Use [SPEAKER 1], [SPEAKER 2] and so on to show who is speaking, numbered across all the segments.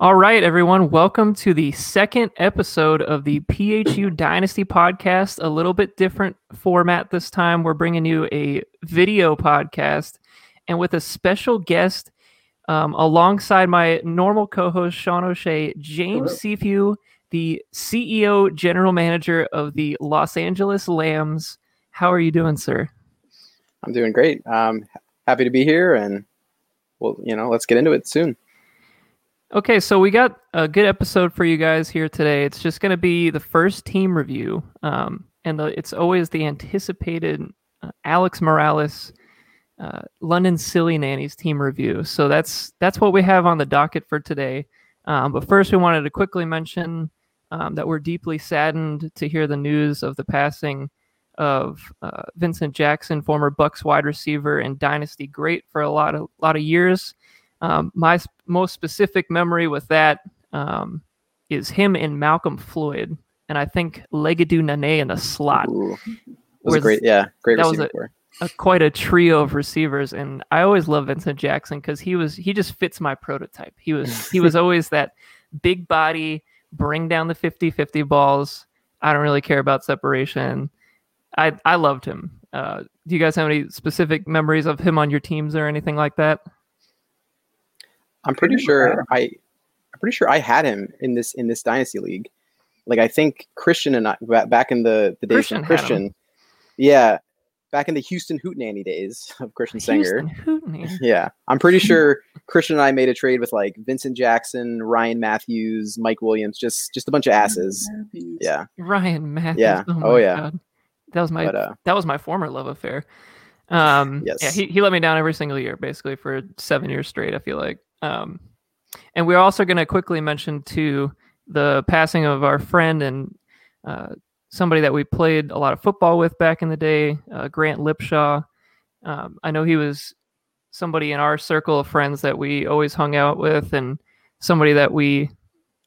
[SPEAKER 1] All right, everyone. Welcome to the second episode of the PHU Dynasty podcast. A little bit different format this time. We're bringing you a video podcast and with a special guest um, alongside my normal co host, Sean O'Shea, James Seafew, the CEO, General Manager of the Los Angeles Lambs. How are you doing, sir?
[SPEAKER 2] I'm doing great. Um, happy to be here, and well, you know, let's get into it soon.
[SPEAKER 1] Okay, so we got a good episode for you guys here today. It's just going to be the first team review, um, and the, it's always the anticipated uh, Alex Morales, uh, London Silly Nannies team review. So that's that's what we have on the docket for today. Um, but first, we wanted to quickly mention um, that we're deeply saddened to hear the news of the passing of uh, Vincent Jackson, former Bucs wide receiver and dynasty great for a lot of lot of years. Um, my sp- most specific memory with that um, is him and Malcolm Floyd, and I think Legedu Naanee in the slot.
[SPEAKER 2] Ooh, was a great, yeah, great
[SPEAKER 1] that was a, a, quite a trio of receivers, and I always love Vincent Jackson because he was he just fits my prototype. He was he was always that big body, bring down the 50-50 balls. I don't really care about separation. I I loved him. Uh, do you guys have any specific memories of him on your teams or anything like that?
[SPEAKER 2] I'm pretty sure I, I'm pretty sure I had him in this in this dynasty league. Like I think Christian and I back in the the days
[SPEAKER 1] Christian
[SPEAKER 2] of Christian, yeah, back in the Houston Hootenanny days of Christian
[SPEAKER 1] Hootenanny.
[SPEAKER 2] Yeah, I'm pretty sure Christian and I made a trade with like Vincent Jackson, Ryan Mathews, Mike Williams, just just a bunch of asses. Yeah,
[SPEAKER 1] Ryan Mathews.
[SPEAKER 2] Yeah.
[SPEAKER 1] Oh,
[SPEAKER 2] Oh, yeah.
[SPEAKER 1] God. That was my
[SPEAKER 2] but uh,
[SPEAKER 1] that was my former love affair. Um,
[SPEAKER 2] Yes.
[SPEAKER 1] Yeah, he, he let me down every single year, basically for seven years straight. I feel like. Um, and we're also going to quickly mention to the passing of our friend and uh, somebody that we played a lot of football with back in the day, uh, Grant Lipshaw. Um, I know he was somebody in our circle of friends that we always hung out with, and somebody that we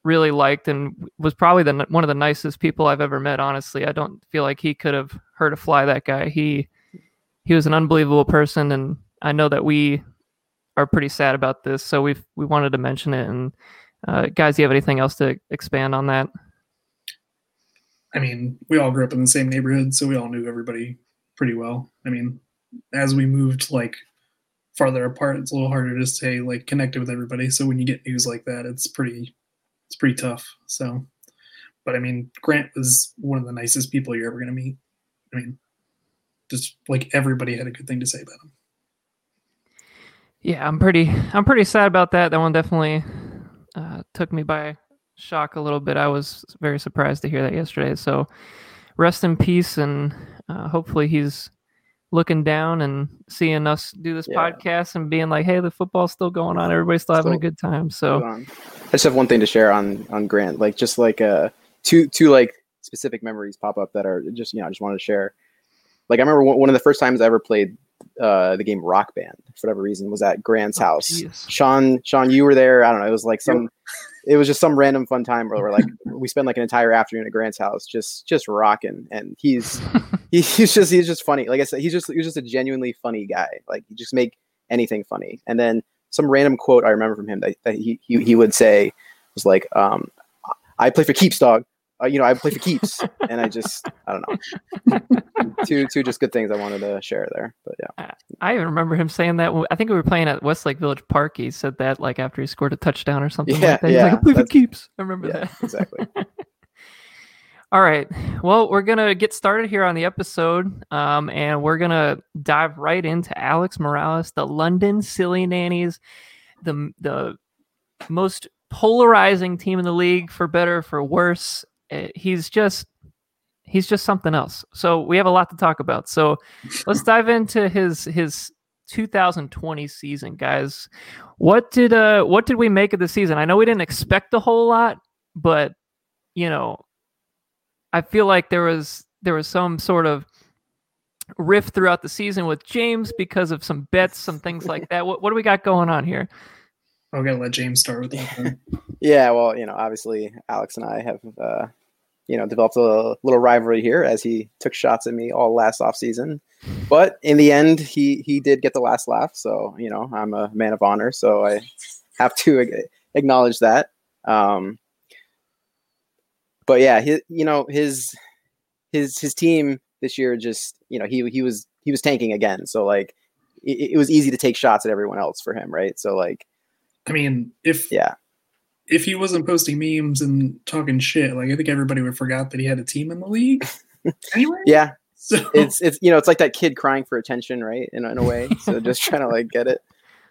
[SPEAKER 1] really liked and was probably the one of the nicest people I've ever met. Honestly, I don't feel like he could have hurt a fly. That guy, he he was an unbelievable person, and I know that we are pretty sad about this, so we we wanted to mention it. And uh, guys, do you have anything else to expand on that?
[SPEAKER 3] I mean, we all grew up in the same neighborhood, so we all knew everybody pretty well. I mean, as we moved like farther apart, it's a little harder to stay like connected with everybody. So when you get news like that, it's pretty it's pretty tough. So but I mean, Grant was one of the nicest people you're ever gonna meet. I mean, just like everybody had a good thing to say about him.
[SPEAKER 1] Yeah, I'm pretty I'm pretty sad about that. That one definitely uh, took me by shock a little bit. I was very surprised to hear that yesterday. So rest in peace, and uh, hopefully he's looking down and seeing us do this
[SPEAKER 2] Yeah.
[SPEAKER 1] podcast and being like, "Hey, the football's still going on. Everybody's still having a good time." So.
[SPEAKER 2] I just have one thing to share on on Grant, like just like uh two two like specific memories pop up that are just you know I just wanted to share. Like I remember one of the first times I ever played uh the game Rock Band for whatever reason was at Grant's
[SPEAKER 1] Oh,
[SPEAKER 2] house.
[SPEAKER 1] jeez.
[SPEAKER 2] Sean Sean, you were there. I don't know. It was like some. It was just some random fun time where we're like we spent like an entire afternoon at Grant's house just just rocking, and he's he, he's just he's just funny. Like I said, he's just he's just a genuinely funny guy. Like he just make anything funny. And then some random quote I remember from him that, that he, he he would say was like, um, "I play for keeps, dog. Uh, you know, I play for keeps." and I just I don't know. two two just good things I wanted to share there. But yeah,
[SPEAKER 1] I even remember him saying that. I think we were playing at Westlake Village Park. He said that like after he scored a touchdown or something
[SPEAKER 2] Yeah,
[SPEAKER 1] like that. He's like,
[SPEAKER 2] yeah,
[SPEAKER 1] "I play for keeps." I remember
[SPEAKER 2] yeah,
[SPEAKER 1] that.
[SPEAKER 2] exactly.
[SPEAKER 1] All right. Well, we're going to get started here on the episode, um, and we're going to dive right into Alex Morales, the London Silly Nannies, the, the most polarizing team in the league, for better, for worse. Uh, He's just. He's just something else. So we have a lot to talk about. So let's dive into his his 2020 season, guys. What did uh what did we make of the season? I know we didn't expect a whole lot, but you know, I feel like there was there was some sort of rift throughout the season with James because of some bets, some things like that. What what do we got going on here?
[SPEAKER 3] I'm gonna let James start with that.
[SPEAKER 2] Yeah, well, you know, obviously Alex and I have, uh, you know, developed a little rivalry here as he took shots at me all last offseason. But in the end, he he did get the last laugh. So you know, I'm a man of honor, so I have to acknowledge that. Um, but yeah, his, you know his his his team this year just you know he he was he was tanking again. So like it, it was easy to take shots at everyone else for him, right? So like
[SPEAKER 3] I mean, if
[SPEAKER 2] yeah,
[SPEAKER 3] if he wasn't posting memes and talking shit, like I think everybody would forgot that he had a team in the league. anyway,
[SPEAKER 2] yeah,
[SPEAKER 3] so
[SPEAKER 2] it's it's you know it's like that kid crying for attention, right? In, in a way, so just trying to like get it.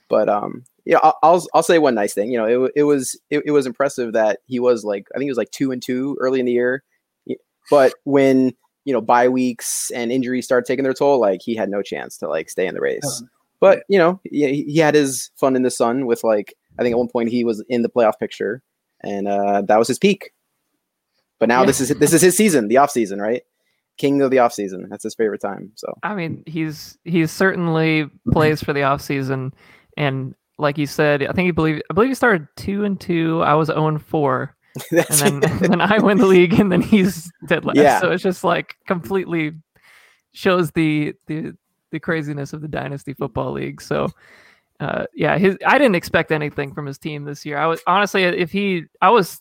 [SPEAKER 2] But um, yeah, I'll, I'll I'll say one nice thing. You know, it it was it, it was impressive that he was like I think he was like two and two early in the year, but when you know bye weeks and injuries started taking their toll, like he had no chance to like stay in the race.
[SPEAKER 3] Um,
[SPEAKER 2] But you know, he, he had his fun in the sun with like I think at one point he was in the playoff picture, and uh, that was his peak. But now
[SPEAKER 1] Yeah.
[SPEAKER 2] this is this is his season, the off season, right? King of the off season. That's his favorite time. So
[SPEAKER 1] I mean, he's he's certainly plays for the off season, and like you said, I think he believe I believe he started two and two. I was zero and four, and then and then I win the league, and then he's dead last.
[SPEAKER 2] Yeah.
[SPEAKER 1] So it's just like completely shows the the the craziness of the dynasty football league. So. Uh, yeah, his I didn't expect anything from his team this year. I was honestly, if he, I was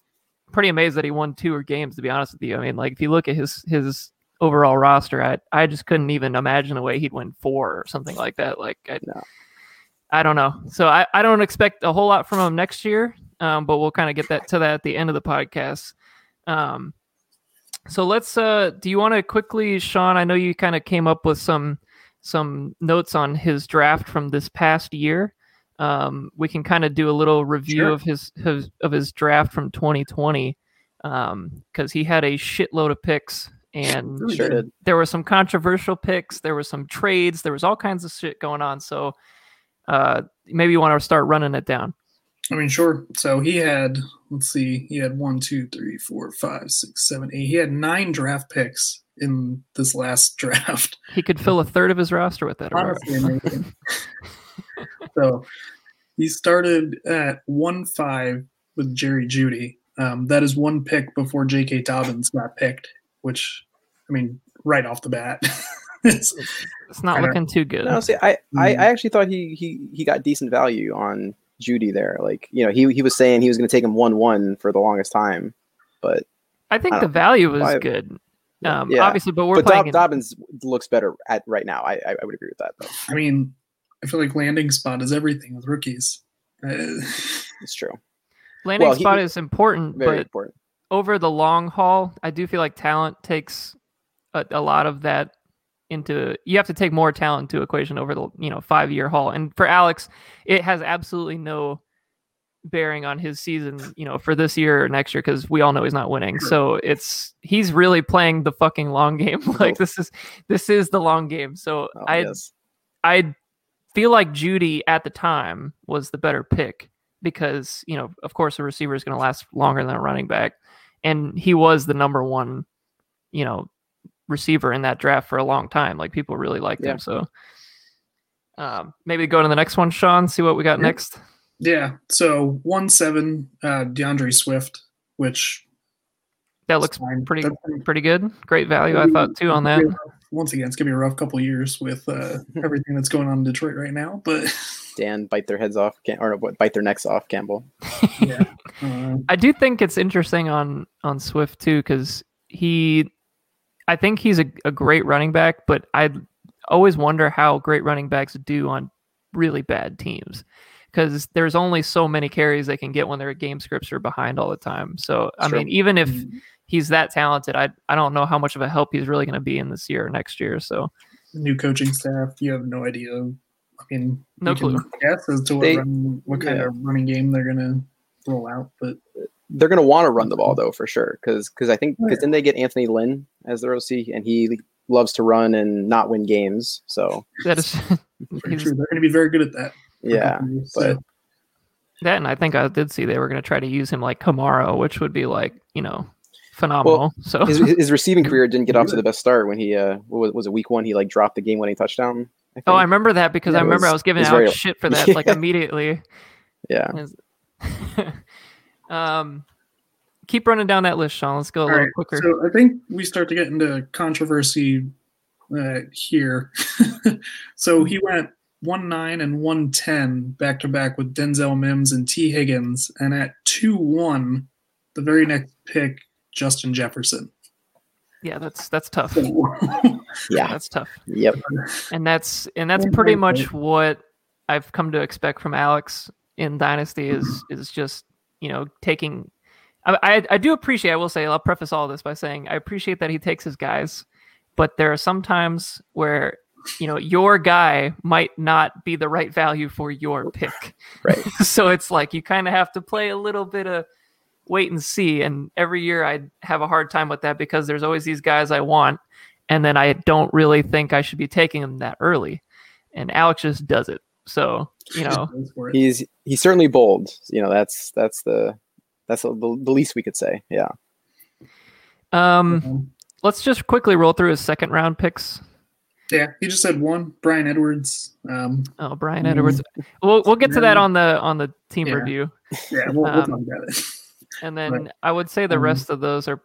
[SPEAKER 1] pretty amazed that he won two or games. To be honest with you, I mean, like if you look at his his overall roster, I I just couldn't even imagine a way he'd win four or something like that. Like I,
[SPEAKER 2] No.
[SPEAKER 1] I don't know. So I, I don't expect a whole lot from him next year. Um, but we'll kind of get that to that at the end of the podcast. Um, so let's uh do you want to quickly, Sean? I know you kind of came up with some some notes on his draft from this past year. Um, we can kind of do a little review
[SPEAKER 3] Sure.
[SPEAKER 1] of his, his of his draft from 2020 because he had a shitload of picks and
[SPEAKER 2] sure
[SPEAKER 1] there were some controversial picks there were some trades there was all kinds of shit going on so uh maybe you want to start running it down
[SPEAKER 3] I mean, sure. So he had, let's see, he had one, two, three, four, five, six, seven, eight. He had nine draft picks in this last draft.
[SPEAKER 1] he could fill a third of his roster with that.
[SPEAKER 3] Honestly, amazing. so he started at one five with Jerry Jeudy. Um, that is one pick before J.K. Dobbins got picked, which, I mean, right off the bat. it's,
[SPEAKER 1] it's not looking too good
[SPEAKER 2] No, see, I, I,
[SPEAKER 3] Mm.
[SPEAKER 2] I actually thought he, he he got decent value on Jeudy there. Like, you know, he he was saying he was going to take him one one for the longest time, but
[SPEAKER 1] i think
[SPEAKER 2] I
[SPEAKER 1] the
[SPEAKER 2] don't-
[SPEAKER 1] value was
[SPEAKER 2] I-
[SPEAKER 1] good um
[SPEAKER 2] Yeah.
[SPEAKER 1] obviously but we're
[SPEAKER 2] but
[SPEAKER 1] playing
[SPEAKER 2] Dob-
[SPEAKER 1] in-
[SPEAKER 2] Dobbins looks better at right now. I, I I would agree with that though.
[SPEAKER 3] I mean, I feel like landing spot is everything with rookies. Uh,
[SPEAKER 2] It's true.
[SPEAKER 1] landing
[SPEAKER 2] well, he-
[SPEAKER 1] spot is important
[SPEAKER 2] Very
[SPEAKER 1] but
[SPEAKER 2] important.
[SPEAKER 1] over the long haul, I do feel like talent takes a, a lot of that into. You have to take more talent into equation over the you know five year haul. And for Alex, it has absolutely no bearing on his season. You know, for this year or next year, because we all know he's not winning. So it's he's really playing the fucking long game. Oh. like
[SPEAKER 2] Oh.
[SPEAKER 1] this is this is the long game. So
[SPEAKER 2] Oh,
[SPEAKER 1] I
[SPEAKER 2] yes.
[SPEAKER 1] I feel like Jeudy at the time was the better pick because, you know, of course, a receiver is going to last longer than a running back. And he was the number one, you know, receiver in that draft for a long time. Like people really liked
[SPEAKER 2] Yeah.
[SPEAKER 1] him. So um, maybe go to the next one, Sean, see what we got
[SPEAKER 3] Yep.
[SPEAKER 1] next.
[SPEAKER 3] yeah. So one seven, uh, DeAndre Swift, which
[SPEAKER 1] that looks
[SPEAKER 3] fine.
[SPEAKER 1] pretty
[SPEAKER 3] That's-
[SPEAKER 1] pretty good. Great value, I thought, too, on that.
[SPEAKER 3] Once again, it's gonna be a rough couple of years with uh, everything that's going on in Detroit right now. But
[SPEAKER 2] Dan bite their heads off, or what, bite their necks off, Campbell.
[SPEAKER 3] yeah, uh,
[SPEAKER 1] I do think it's interesting on on Swift too because he, I think he's a, a great running back, but I always wonder how great running backs do on really bad teams because there's only so many carries they can get when their game scripts are behind all the time. So I
[SPEAKER 2] Sure.
[SPEAKER 1] mean, even if
[SPEAKER 3] Mm-hmm.
[SPEAKER 1] he's that talented, I I don't know how much of a help he's really going to be in this year or next year. So
[SPEAKER 3] new coaching staff, you have no idea. I mean,
[SPEAKER 1] No clue.
[SPEAKER 3] guess as to what
[SPEAKER 2] They-
[SPEAKER 3] run, what kind
[SPEAKER 2] yeah.
[SPEAKER 3] of running game they're gonna roll out, but
[SPEAKER 2] They're going to want to run the ball though, for sure, because because I think because
[SPEAKER 3] yeah.
[SPEAKER 2] then they get Anthony Lynn as their OC, and he loves to run and not win games. So
[SPEAKER 1] that is
[SPEAKER 3] pretty true. They're gonna be very good at that.
[SPEAKER 2] yeah,
[SPEAKER 3] So,
[SPEAKER 2] but-
[SPEAKER 1] that, and I think I did see they were going to try to use him like Kamara, which would be like you know phenomenal. so
[SPEAKER 2] his, his receiving career didn't get off to the best start when he uh was, was it week one he like dropped the game winning touchdown. I
[SPEAKER 1] Oh, I remember that because
[SPEAKER 2] Yeah,
[SPEAKER 1] I
[SPEAKER 2] it
[SPEAKER 1] remember I
[SPEAKER 2] was-
[SPEAKER 1] was giving
[SPEAKER 2] it was
[SPEAKER 1] Alex
[SPEAKER 2] very-
[SPEAKER 1] shit for that like immediately.
[SPEAKER 2] yeah.
[SPEAKER 1] Um, keep running down that list, Sean. Let's go a
[SPEAKER 3] all
[SPEAKER 1] little
[SPEAKER 3] right,
[SPEAKER 1] quicker.
[SPEAKER 3] so I think we start to get into controversy uh, here. so he went one nine and one ten back to back with Denzel Mims and Tee Higgins, and at two one, the very next pick, Justin Jefferson.
[SPEAKER 1] Yeah, that's that's tough.
[SPEAKER 2] Yeah.
[SPEAKER 1] That's tough.
[SPEAKER 2] Yep.
[SPEAKER 1] And that's and that's pretty much what I've come to expect from Alex in Dynasty is is just, you know, taking I, I I do appreciate I will say I'll preface all this by saying I appreciate that he takes his guys, but there are some times where you know your guy might not be the right value for your pick.
[SPEAKER 2] Right.
[SPEAKER 1] so it's like you kind of have to play a little bit of wait and see. And every year I have a hard time with that because there's always these guys I want, and then I don't really think I should be taking them that early. And Alex just does it. So you know,
[SPEAKER 3] Goes for it.
[SPEAKER 2] He's he's certainly bold. You know, that's that's the that's the, the least we could say. Yeah.
[SPEAKER 1] um,
[SPEAKER 3] Um,
[SPEAKER 1] let's just quickly roll through his second round picks.
[SPEAKER 3] yeah, he just said one. Brian Edwards. Um,
[SPEAKER 1] Oh, Brian. Edwards. We'll we'll get to that on the on the team
[SPEAKER 3] Yeah.
[SPEAKER 1] review,
[SPEAKER 3] yeah, we'll, we'll
[SPEAKER 1] Um,
[SPEAKER 3] talk about it.
[SPEAKER 1] and then
[SPEAKER 3] Right.
[SPEAKER 1] I would say the
[SPEAKER 3] Um,
[SPEAKER 1] rest of those are,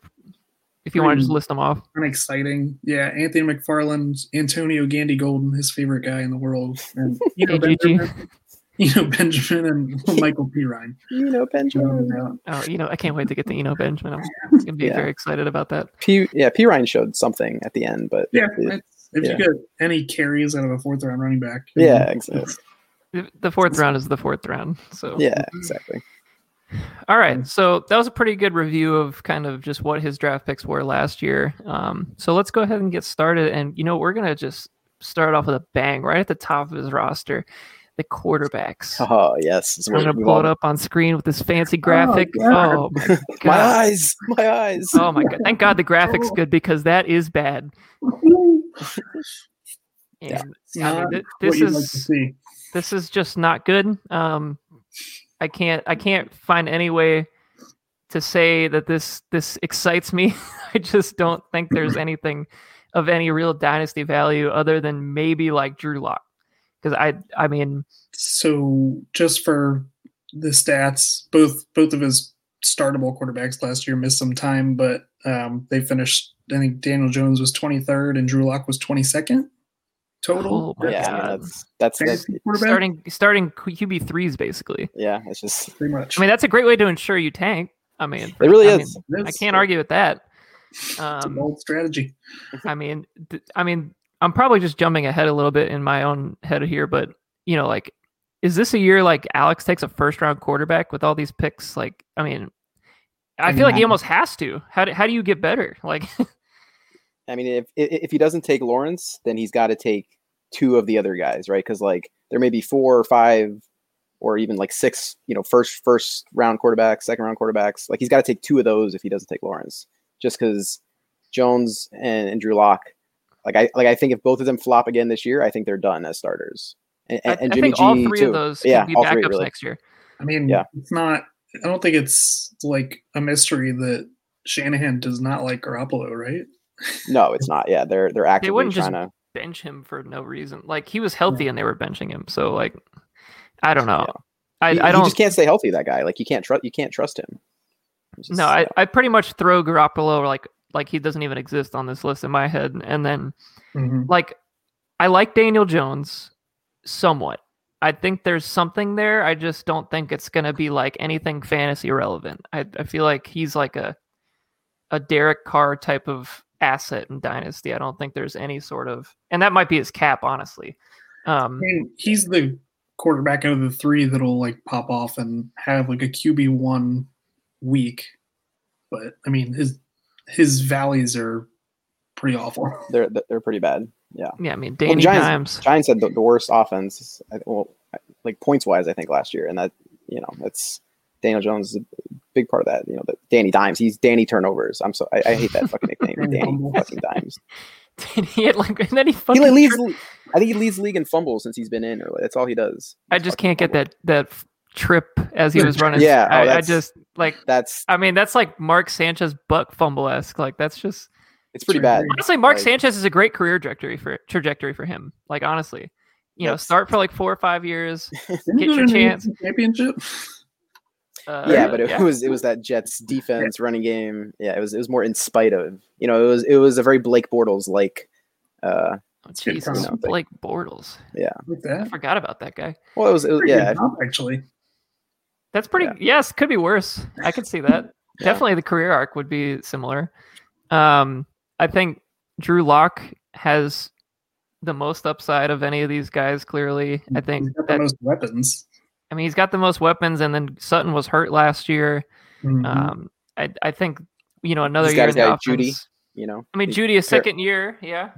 [SPEAKER 1] if you want to just
[SPEAKER 3] hmm.
[SPEAKER 1] list them off.
[SPEAKER 3] Unexciting. Yeah, Anthony McFarland, Antonio Gandy Golden, his favorite guy in the world, and you know
[SPEAKER 1] AGG.
[SPEAKER 3] Benjamin, you know Benjamin and Michael Perine.
[SPEAKER 2] You know, Benjamin.
[SPEAKER 3] doubt.
[SPEAKER 1] Oh, you know, I can't wait to get the to Eno Benjamin. I'm gonna be
[SPEAKER 2] Yeah.
[SPEAKER 1] very excited about that.
[SPEAKER 2] P yeah, Perine showed something at the end, but
[SPEAKER 3] Yeah,
[SPEAKER 2] it-
[SPEAKER 3] if
[SPEAKER 2] yeah.
[SPEAKER 3] you get any carries out of a fourth round running back,
[SPEAKER 2] yeah, exactly.
[SPEAKER 1] The- The fourth round is the fourth round. So
[SPEAKER 2] Yeah, exactly.
[SPEAKER 1] All right. So that was a pretty good review of kind of just what his draft picks were last year. Um, so let's go ahead and get started. And, you know, we're going to just start off with a bang right at the top of his roster the quarterbacks.
[SPEAKER 2] Oh yes. It's
[SPEAKER 1] I'm going to
[SPEAKER 2] we've
[SPEAKER 1] pull
[SPEAKER 2] all-
[SPEAKER 1] it up on screen with this fancy graphic.
[SPEAKER 3] God.
[SPEAKER 1] Oh, my
[SPEAKER 2] My eyes, my eyes.
[SPEAKER 1] Oh, my God. Thank God the graphics good because that is bad.
[SPEAKER 2] Yeah.
[SPEAKER 1] And
[SPEAKER 3] It's
[SPEAKER 1] I mean, th- this
[SPEAKER 3] you'd like
[SPEAKER 1] is this is just not good. Um, I can't I can't find any way to say that this this excites me. I just don't think there's anything of any real dynasty value other than maybe like Drew Lock. Because I I mean
[SPEAKER 3] So just for the stats, both both of his startable quarterbacks last year missed some time, but um, they finished. I think Daniel Jones was 23rd and Drew Lock was 22nd total.
[SPEAKER 1] Oh my
[SPEAKER 2] yeah,
[SPEAKER 1] God.
[SPEAKER 2] that's that's that's
[SPEAKER 3] Fantasy
[SPEAKER 1] starting starting QB threes basically.
[SPEAKER 2] yeah, it's just
[SPEAKER 3] pretty much.
[SPEAKER 1] I mean that's a great way to ensure you tank. I mean
[SPEAKER 2] it really
[SPEAKER 1] I
[SPEAKER 2] is.
[SPEAKER 1] mean, I can't argue with that.
[SPEAKER 3] It's a
[SPEAKER 1] Um,
[SPEAKER 3] bold strategy.
[SPEAKER 1] I mean, th- I mean, I'm probably just jumping ahead a little bit in my own head here, but you know, like, is this a year like Alex takes a first round quarterback with all these picks? Like, I mean, I,
[SPEAKER 3] I
[SPEAKER 1] feel like he almost has to. How do, how do you get better? Like,
[SPEAKER 2] I mean, if if if he doesn't take Lawrence, then he's got to take two of the other guys, right? Because like there may be four or five, or even like six, you know, first first round quarterbacks, second round quarterbacks. Like he's got to take two of those if he doesn't take Lawrence, just because Jones and, and Drew Lock. Like I like I think if both of them flop again this year, I think they're done as starters. And,
[SPEAKER 1] I,
[SPEAKER 2] and
[SPEAKER 1] I
[SPEAKER 2] Jimmy
[SPEAKER 1] think all
[SPEAKER 2] G,
[SPEAKER 1] three
[SPEAKER 2] too.
[SPEAKER 1] of those can
[SPEAKER 2] yeah,
[SPEAKER 1] be
[SPEAKER 2] all
[SPEAKER 1] backups
[SPEAKER 2] three, really.
[SPEAKER 1] next year.
[SPEAKER 3] I mean,
[SPEAKER 2] Yeah.
[SPEAKER 3] it's not. I don't think it's like a mystery that Shanahan does not like Garoppolo, right?
[SPEAKER 2] No, it's not. Yeah, they're they're actively
[SPEAKER 1] wouldn't just-
[SPEAKER 2] trying to.
[SPEAKER 1] Bench him for no reason. Like he was healthy and they were benching him. So like, I don't know.
[SPEAKER 2] Yeah.
[SPEAKER 1] I,
[SPEAKER 2] he,
[SPEAKER 1] I
[SPEAKER 2] he
[SPEAKER 1] don't.
[SPEAKER 2] just can't stay healthy. That guy, like you can't trust. You can't trust him. Just-
[SPEAKER 1] No, I, I pretty much throw Garoppolo like like he doesn't even exist on this list in my head, and then
[SPEAKER 3] Mhm.
[SPEAKER 1] like I like Daniel Jones somewhat. I think there's something there. I just don't think it's gonna be like anything fantasy relevant. I, I feel like he's like a a Derek Carr type of asset in Dynasty. I don't think there's any sort of and that might be his cap, honestly. Um
[SPEAKER 3] I mean, he's the quarterback out of the three that'll like pop off and have like a QB one week. But I mean, his his valleys are pretty awful.
[SPEAKER 2] they're they're pretty bad. Yeah.
[SPEAKER 1] yeah, I mean
[SPEAKER 2] Well, Giants-
[SPEAKER 1] Dimes.
[SPEAKER 2] Giants had the, the worst offense, well, like points wise, I think last year, and that you know that's Daniel Jones is a big part of that. You know, the Danny Dimes, he's Danny turnovers. I'm so I, I hate that fucking nickname,
[SPEAKER 3] Danny
[SPEAKER 2] fucking Dimes.
[SPEAKER 1] he like and then he
[SPEAKER 2] He
[SPEAKER 1] fucking
[SPEAKER 2] like leads.
[SPEAKER 1] tri-
[SPEAKER 2] I think he leads league in fumbles since he's been in. Or that's all he does.
[SPEAKER 1] I
[SPEAKER 2] Just
[SPEAKER 1] can't get that that trip as he was running.
[SPEAKER 2] Yeah, oh,
[SPEAKER 1] I, I just like
[SPEAKER 2] That's
[SPEAKER 1] I mean, that's like Mark Sanchez buck fumble esque. Like that's just
[SPEAKER 2] it's pretty bad.
[SPEAKER 1] honestly, Mark
[SPEAKER 2] Like-
[SPEAKER 1] Sanchez is a great career trajectory for trajectory for him. Like honestly, you know, start for like four or five years. Get your chance.
[SPEAKER 3] Championship.
[SPEAKER 1] Uh,
[SPEAKER 2] yeah, but it
[SPEAKER 1] yeah.
[SPEAKER 2] was it was that Jets defense running game. Yeah, it was it was more in spite of. You know, it was it was a very Blake Bortles like uh
[SPEAKER 1] Oh, Jesus,
[SPEAKER 3] comp.
[SPEAKER 2] You know, like-
[SPEAKER 1] Blake Bortles.
[SPEAKER 3] Like
[SPEAKER 1] I forgot about that guy.
[SPEAKER 2] Well, it was, it was yeah,
[SPEAKER 3] good comp, actually.
[SPEAKER 1] That's pretty.
[SPEAKER 2] Yeah.
[SPEAKER 1] Yes, could be worse. I could see that.
[SPEAKER 2] Yeah.
[SPEAKER 1] Definitely, the career arc would be similar. Um, I think Drew Lock has the most upside of any of these guys. Clearly, I think
[SPEAKER 3] He's the most weapons.
[SPEAKER 1] I mean, he's got the most weapons, and then Sutton was hurt last year.
[SPEAKER 3] Mhm.
[SPEAKER 1] Um, I I think you know another
[SPEAKER 2] He's
[SPEAKER 1] year
[SPEAKER 2] got
[SPEAKER 1] in
[SPEAKER 2] his
[SPEAKER 1] the
[SPEAKER 2] guy, Jeudy.
[SPEAKER 1] offense.
[SPEAKER 2] you know.
[SPEAKER 1] I mean, Jeudy a second year, yeah.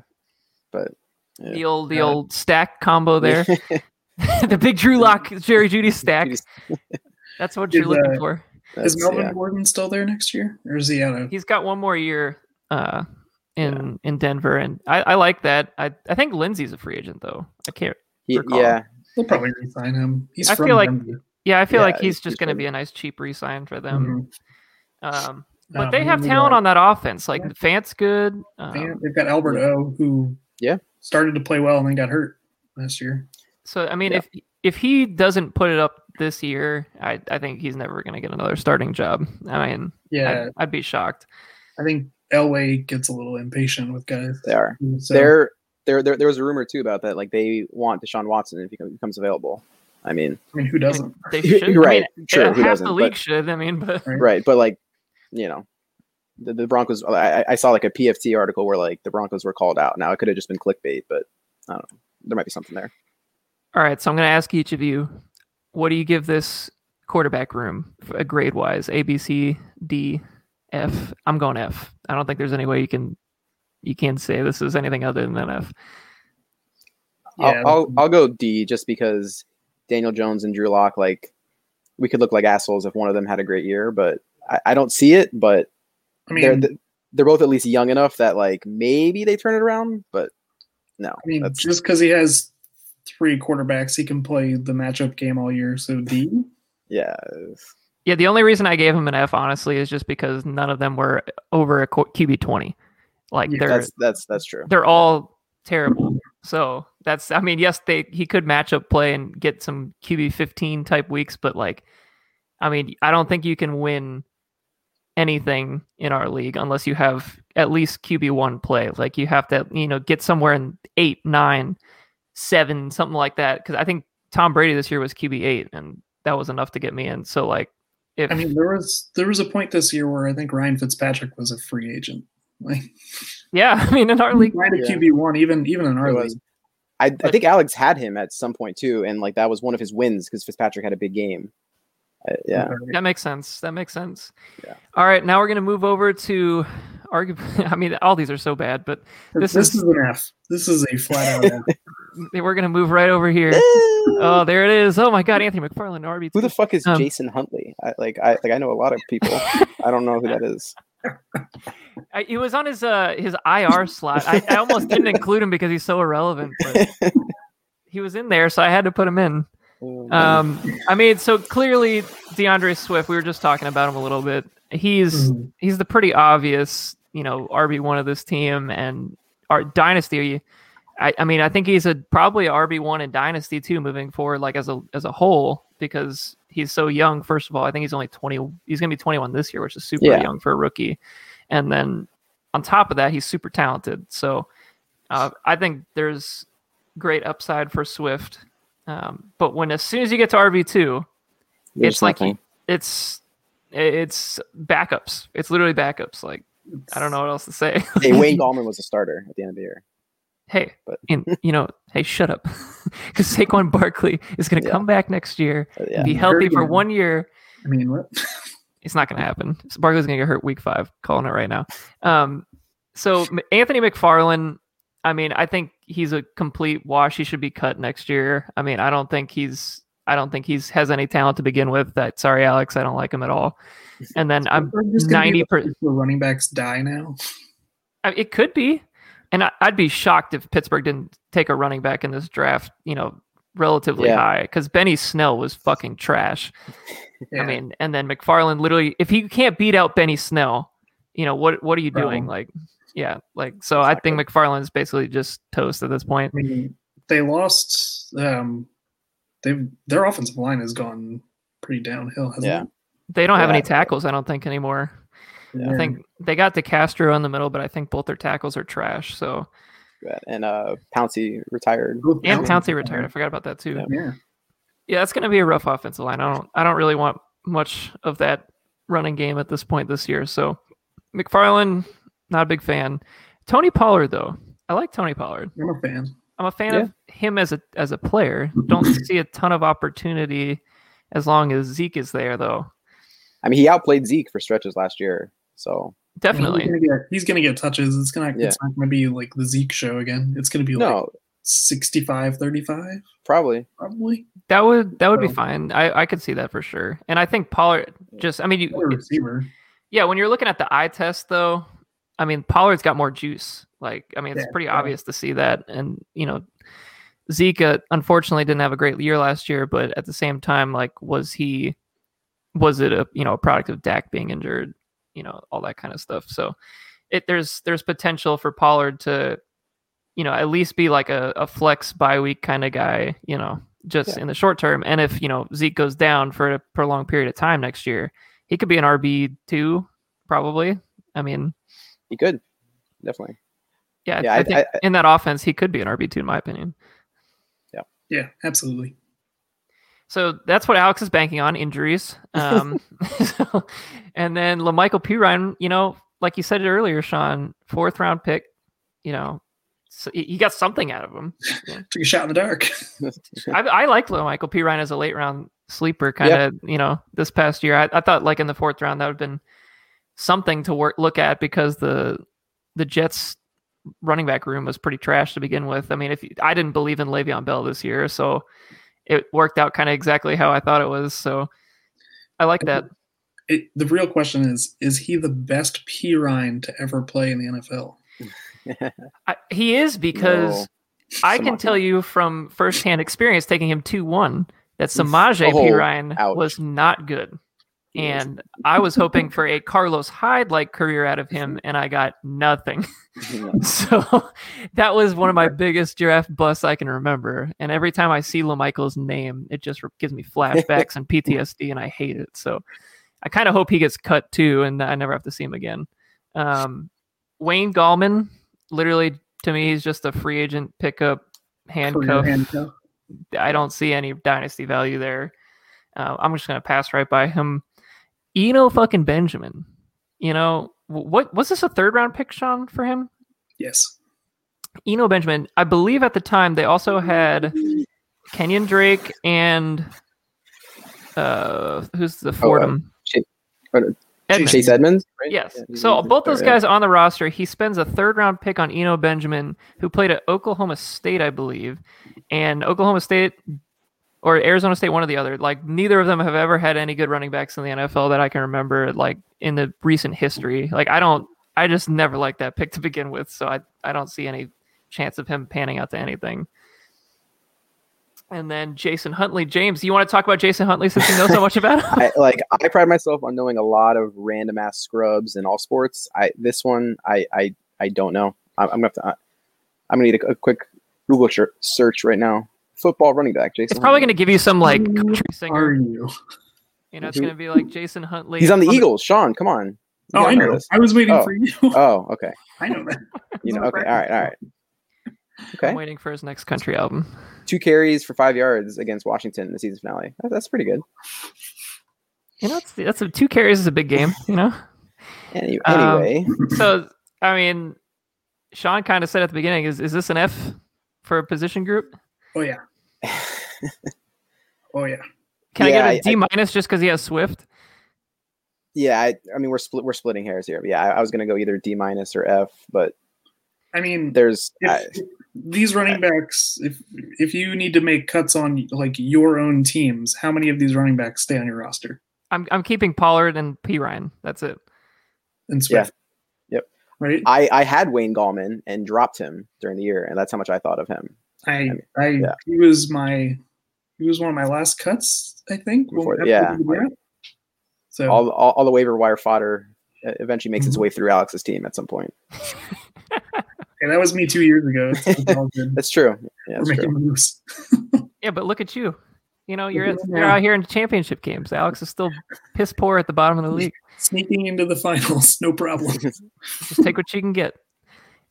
[SPEAKER 2] But, yeah.
[SPEAKER 1] The old the
[SPEAKER 3] Yeah.
[SPEAKER 1] old stack combo there. the big Drew Lock Jerry Jeudy stack. That's what
[SPEAKER 3] Is,
[SPEAKER 1] you're looking
[SPEAKER 3] uh,
[SPEAKER 1] for.
[SPEAKER 3] Is
[SPEAKER 2] that's-
[SPEAKER 3] Melvin
[SPEAKER 2] yeah.
[SPEAKER 3] Gordon still there next year, or is he out of?
[SPEAKER 1] He's got one more year uh, in in Denver, and I, I like that. I I think Lindsay's a free agent though. I can't.
[SPEAKER 2] He- yeah,
[SPEAKER 3] They'll probably resign him. He's
[SPEAKER 1] I
[SPEAKER 3] from
[SPEAKER 1] feel like-
[SPEAKER 3] Denver.
[SPEAKER 1] Yeah, I feel
[SPEAKER 2] Yeah,
[SPEAKER 1] like he's
[SPEAKER 2] he's-
[SPEAKER 1] just going to be a nice cheap re-sign for them.
[SPEAKER 3] Mhm.
[SPEAKER 1] Um, but
[SPEAKER 3] Um,
[SPEAKER 1] they have talent on that offense. Like
[SPEAKER 3] Yeah.
[SPEAKER 1] Fant's good. Um,
[SPEAKER 3] Fant- They've got Albert O, who
[SPEAKER 2] Yeah.
[SPEAKER 3] started to play well and then got hurt last year.
[SPEAKER 1] So I mean,
[SPEAKER 2] Yeah.
[SPEAKER 1] if if he doesn't put it up this year, I I think he's never going to get another starting job. I mean,
[SPEAKER 3] Yeah,
[SPEAKER 1] I'd, I'd be shocked.
[SPEAKER 3] I think Elway gets a little impatient with guys.
[SPEAKER 2] they are.
[SPEAKER 3] So,
[SPEAKER 2] There, there, there, there was a rumor too about that. Like they want Deshaun Watson if he becomes available. I mean,
[SPEAKER 3] I mean, who doesn't?
[SPEAKER 1] They should.
[SPEAKER 2] right.
[SPEAKER 1] I mean,
[SPEAKER 2] Sure, who
[SPEAKER 1] half
[SPEAKER 2] doesn't,
[SPEAKER 1] the league
[SPEAKER 2] but-
[SPEAKER 1] should. I mean, but
[SPEAKER 3] Right.
[SPEAKER 2] right? But like, you know, the, the Broncos. I, I- I saw like a PFT article where like the Broncos were called out. Now it could have just been clickbait, but I don't know. There might be something there.
[SPEAKER 1] All right, so I'm going to ask each of you, what do you give this quarterback room, grade wise? A, B, C, D, F. I'm going F. I don't think there's any way you can you can't say this is anything other than an F.
[SPEAKER 3] Yeah,
[SPEAKER 2] I'll, I'll I'll go D just because Daniel Jones and Drew Lock like we could look like assholes if one of them had a great year, but I, I don't see it. But
[SPEAKER 3] I
[SPEAKER 2] they're
[SPEAKER 3] mean,
[SPEAKER 2] they're both at least young enough that like maybe they turn it around. But no,
[SPEAKER 3] I mean,
[SPEAKER 2] that's,
[SPEAKER 3] just because he has three quarterbacks, he can play the matchup game all year. So D.
[SPEAKER 2] yeah,
[SPEAKER 1] Yeah, the only reason I gave him an F, honestly, is just because none of them were over a QB 20. Like
[SPEAKER 3] Yeah,
[SPEAKER 1] they're
[SPEAKER 2] that's that's that's true.
[SPEAKER 1] they're all terrible. So that's I mean, yes, they he could match up play and get some QB 15 type weeks, but like I mean, I don't think you can win anything in our league unless you have at least QB one play. Like you have to, you know, get somewhere in eight, nine, seven, something like that. Because I think Tom Brady this year was QB eight, and that was enough to get me in. So like, if
[SPEAKER 3] I mean, there was there was a point this year where I think Ryan Fitzpatrick was a free agent. Like
[SPEAKER 1] yeah, I mean in our league,
[SPEAKER 3] right at
[SPEAKER 2] Yeah.
[SPEAKER 3] QB one, even even in our league.
[SPEAKER 2] I, I think Alex had him at some point too, and like that was one of his wins because Fitzpatrick had a big game. Uh, yeah,
[SPEAKER 1] That makes sense. That makes sense.
[SPEAKER 2] Yeah.
[SPEAKER 1] All right, now we're gonna move over to arguably. I mean, all these are so bad, but
[SPEAKER 3] This,
[SPEAKER 1] This
[SPEAKER 3] is,
[SPEAKER 1] is-
[SPEAKER 3] an F. This is a flat out F.
[SPEAKER 1] we're gonna move right over here. Oh, there it is. Oh my God, Anthony McFarland, RB.
[SPEAKER 2] who the fuck is
[SPEAKER 1] Um,
[SPEAKER 2] Jason Huntley? I, like I like I know a lot of people. I don't know who that is.
[SPEAKER 1] I, he was on his uh his IR slot. I, I almost didn't include him because he's so irrelevant, but he was in there, so I had to put him in. Um, I mean, so clearly DeAndre Swift. We were just talking about him a little bit. He's
[SPEAKER 3] Mhm.
[SPEAKER 1] he's the pretty obvious, you know, RB one of this team and our dynasty. I, I mean, I think he's a probably RB one in dynasty too, moving forward, like as a as a whole, because he's so young. First of all, I think he's only twenty. He's gonna be twenty one this year, which is super
[SPEAKER 2] Yeah.
[SPEAKER 1] young for a rookie. And then on top of that, he's super talented. So uh, I think there's great upside for Swift. Um, but when as soon as you get to RB two, it's like it's it's backups. It's literally backups. Like I don't know what else to say.
[SPEAKER 2] hey, Wayne Gallman was a starter at the end of the year.
[SPEAKER 1] hey,
[SPEAKER 2] But-
[SPEAKER 1] and you know, hey, shut up, because Saquon Barkley is going to
[SPEAKER 2] Yeah.
[SPEAKER 1] come back next year,
[SPEAKER 2] Uh, yeah,
[SPEAKER 1] be healthy for one year.
[SPEAKER 3] I mean, what?
[SPEAKER 1] It's not going to happen. Barkley's going to get hurt week five. Calling it right now. Um, so Anthony McFarland, I mean, I think he's a complete wash. He should be cut next year. I mean, I don't think he's. I don't think he's has any talent to begin with. That sorry, Alex, I don't like him at all. And then I'm
[SPEAKER 3] just gonna be
[SPEAKER 1] 90 per-
[SPEAKER 3] the running backs die now.
[SPEAKER 1] I- It could be, and I, I'd be shocked if Pittsburgh didn't take a running back in this draft. You know, relatively
[SPEAKER 2] Yeah.
[SPEAKER 1] high because Benny Snell was fucking trash.
[SPEAKER 3] Yeah.
[SPEAKER 1] I mean, and then McFarland literally, if he can't beat out Benny Snell, you know what? What are you doing?
[SPEAKER 3] Problem.
[SPEAKER 1] Like, yeah, like so. I think McFarland is basically just toast at this point.
[SPEAKER 3] I mean, they lost. Um, they've, their offensive line has gone pretty downhill. Hasn't
[SPEAKER 2] Yeah.
[SPEAKER 3] it?
[SPEAKER 1] They don't have
[SPEAKER 2] Yeah.
[SPEAKER 1] any tackles, I don't think anymore.
[SPEAKER 2] Yeah.
[SPEAKER 1] I think they got DeCastro in the middle, but I think both their tackles are trash. So
[SPEAKER 2] and uh, Pouncey retired.
[SPEAKER 3] Both
[SPEAKER 1] And
[SPEAKER 3] Pouncey-
[SPEAKER 1] Pouncey retired. I forgot about that too.
[SPEAKER 2] Yeah.
[SPEAKER 3] Yeah.
[SPEAKER 1] Yeah, it's going to be a rough offensive line. I don't I don't really want much of that running game at this point this year. So McFarland, not a big fan. Tony Pollard though. I like Tony Pollard.
[SPEAKER 3] I'm a fan.
[SPEAKER 1] I'm a fan of him as a as a player. Don't see a ton of opportunity as long as Zeke is there though.
[SPEAKER 2] I mean, he outplayed Zeke for stretches last year. So
[SPEAKER 1] Definitely.
[SPEAKER 3] He's gonna get, he's gonna get touches. It's gonna
[SPEAKER 2] Yeah.
[SPEAKER 3] it's not gonna be like the Zeke show again. It's gonna be like
[SPEAKER 2] no,
[SPEAKER 3] 65 35
[SPEAKER 2] probably.
[SPEAKER 3] probably.
[SPEAKER 1] That would that would be fine. I, I could see that for sure. And I think Pollard just I mean you
[SPEAKER 3] receiver.
[SPEAKER 1] Yeah, when you're looking at the eye test, though, I mean, Pollard's got more juice. Like, I mean, it's
[SPEAKER 3] Yeah,
[SPEAKER 1] pretty
[SPEAKER 3] yeah.
[SPEAKER 1] obvious to see that. And, you know, Zeke uh, unfortunately didn't have a great year last year, but at the same time, like, was he, was it a, you know, a product of Dak being injured, you know, all that kind of stuff. So it, there's, there's potential for Pollard to, you know, at least be like a, a flex bye week kind of guy, you know, just
[SPEAKER 2] Yeah.
[SPEAKER 1] in the short term. And if, you know, Zeke goes down for a prolonged period of time next year, he could be an RB two, probably. I mean,
[SPEAKER 2] He could definitely.
[SPEAKER 1] yeah,
[SPEAKER 2] Yeah,
[SPEAKER 1] I,
[SPEAKER 2] I-
[SPEAKER 1] think
[SPEAKER 2] I-
[SPEAKER 1] in that offense he could be an RB two in my opinion.
[SPEAKER 3] Yeah. Yeah, absolutely.
[SPEAKER 1] So that's what Alex is banking on injuries. Um, so- and then La'Mical Perine, you know, like you said it earlier, Sean, fourth round pick. You know, so he he got something out of him.
[SPEAKER 3] Took a shot in the dark.
[SPEAKER 1] I, I liked Michael Perine as a late round sleeper, kind of. You know, this past year, I, I thought like in the fourth round that would have been something to work look at because the the Jets running back room was pretty trash to begin with. I mean, if you- I didn't believe in Le'Veon Bell this year, so it worked out kind of exactly how I thought it was. So I like that.
[SPEAKER 3] It, the real question is: Is he the best Perine to ever play in the NFL?
[SPEAKER 1] I, he is because
[SPEAKER 2] No.
[SPEAKER 1] I can tell you from firsthand experience taking him 2 1 that Samaje
[SPEAKER 2] Oh,
[SPEAKER 1] Perine
[SPEAKER 2] ouch.
[SPEAKER 1] was not good. And I was hoping for a Carlos Hyde like career out of him, and I got nothing. So that was one of my biggest draft busts I can remember. And every time I see La'Mical's name, it just gives me flashbacks and PTSD, and I hate it. So I kind of hope he gets cut too, and I never have to see him again. Um, Wayne Gallman, literally to me, he's just a free agent pickup handcuff.
[SPEAKER 3] handcuff.
[SPEAKER 1] I don't see any dynasty value there. Uh, I'm just gonna pass right by him. Eno fucking Benjamin. You know what? Was this a third round pick, Sean, for him?
[SPEAKER 3] Yes.
[SPEAKER 1] Eno Benjamin. I believe at the time they also had Kenyon Drake and uh, who's the Fordham?
[SPEAKER 2] Chase- what-
[SPEAKER 1] Edmonds.
[SPEAKER 2] Chase Edmonds. right?
[SPEAKER 1] Yes.
[SPEAKER 2] Yeah,
[SPEAKER 1] So both those
[SPEAKER 2] yeah.
[SPEAKER 1] guys on the roster, he spends a third round pick on Eno Benjamin, who played at Oklahoma State, I believe. And Oklahoma State or Arizona State, one or the other. Like neither of them have ever had any good running backs in the NFL that I can remember, like in the recent history. Like I don't I just never liked that pick to begin with, so I, I don't see any chance of him panning out to anything. And then Jason Huntley. James, you want to talk about Jason Huntley since you know so much about him?
[SPEAKER 2] I, like I pride myself on knowing a lot of random ass scrubs in all sports. I this one I I, I don't know. I'm, I'm gonna have to. I, I'm gonna need a, a quick Google search search right now. Football running back Jason.
[SPEAKER 1] It's probably gonna give you some like
[SPEAKER 3] Who
[SPEAKER 1] country
[SPEAKER 3] Are
[SPEAKER 1] singer.
[SPEAKER 3] you?
[SPEAKER 1] You know, it's going to be like Jason Huntley.
[SPEAKER 2] He's on the
[SPEAKER 1] on
[SPEAKER 2] Eagles. Sean, come on. You
[SPEAKER 3] Oh, I
[SPEAKER 2] gotta
[SPEAKER 3] know. I was waiting
[SPEAKER 2] Oh.
[SPEAKER 3] for you.
[SPEAKER 2] Oh, okay.
[SPEAKER 3] I know that.
[SPEAKER 2] You know. Okay. All right. All right.
[SPEAKER 1] I'm waiting for his next country album.
[SPEAKER 2] Two carries for five yards against Washington in the season finale. That- That's pretty good.
[SPEAKER 1] You know, that's that's a, two carries is a big game. You know,
[SPEAKER 2] Any,
[SPEAKER 1] Um,
[SPEAKER 2] anyway,
[SPEAKER 1] so I mean, Sean kind of said at the beginning, is is this an F for a position group?
[SPEAKER 3] Oh yeah. Oh yeah.
[SPEAKER 1] Can
[SPEAKER 2] Yeah,
[SPEAKER 1] I
[SPEAKER 2] I-
[SPEAKER 1] get a D minus just because he has Swift?
[SPEAKER 2] yeah. I, I mean, we're split. We're splitting hairs here. Yeah, I, I was gonna go either D minus or F, but
[SPEAKER 3] I mean,
[SPEAKER 2] there's
[SPEAKER 3] if,
[SPEAKER 2] I,
[SPEAKER 3] these running backs, if if you need to make cuts on like your own teams, how many of these running backs stay on your roster?
[SPEAKER 1] I'm I'm keeping Pollard and Perine. That's it.
[SPEAKER 3] And Swift.
[SPEAKER 2] Yep.
[SPEAKER 3] Right.
[SPEAKER 2] I I had Wayne Gallman and dropped him during the year, and that's how much I thought of him.
[SPEAKER 3] I
[SPEAKER 2] mean,
[SPEAKER 3] I
[SPEAKER 2] yeah.
[SPEAKER 3] he was my he was one of my last cuts. I think. when-
[SPEAKER 2] Before-
[SPEAKER 3] after
[SPEAKER 2] yeah,
[SPEAKER 3] the. So
[SPEAKER 2] All, all all the waiver wire fodder uh, eventually makes its
[SPEAKER 3] Mhm.
[SPEAKER 2] way through Alex's team at some point.
[SPEAKER 3] okay, that was me two years ago. It's, it's all good.
[SPEAKER 2] That's true. Yeah,
[SPEAKER 3] We're
[SPEAKER 2] that's
[SPEAKER 3] making
[SPEAKER 2] true.
[SPEAKER 3] moves.
[SPEAKER 1] Yeah, but look at you. You know, you're
[SPEAKER 3] Look
[SPEAKER 1] you're out here in championship games. Alex is still piss poor at the bottom of the league.
[SPEAKER 3] Sneaking into the finals, no problem.
[SPEAKER 1] Just take what you can get.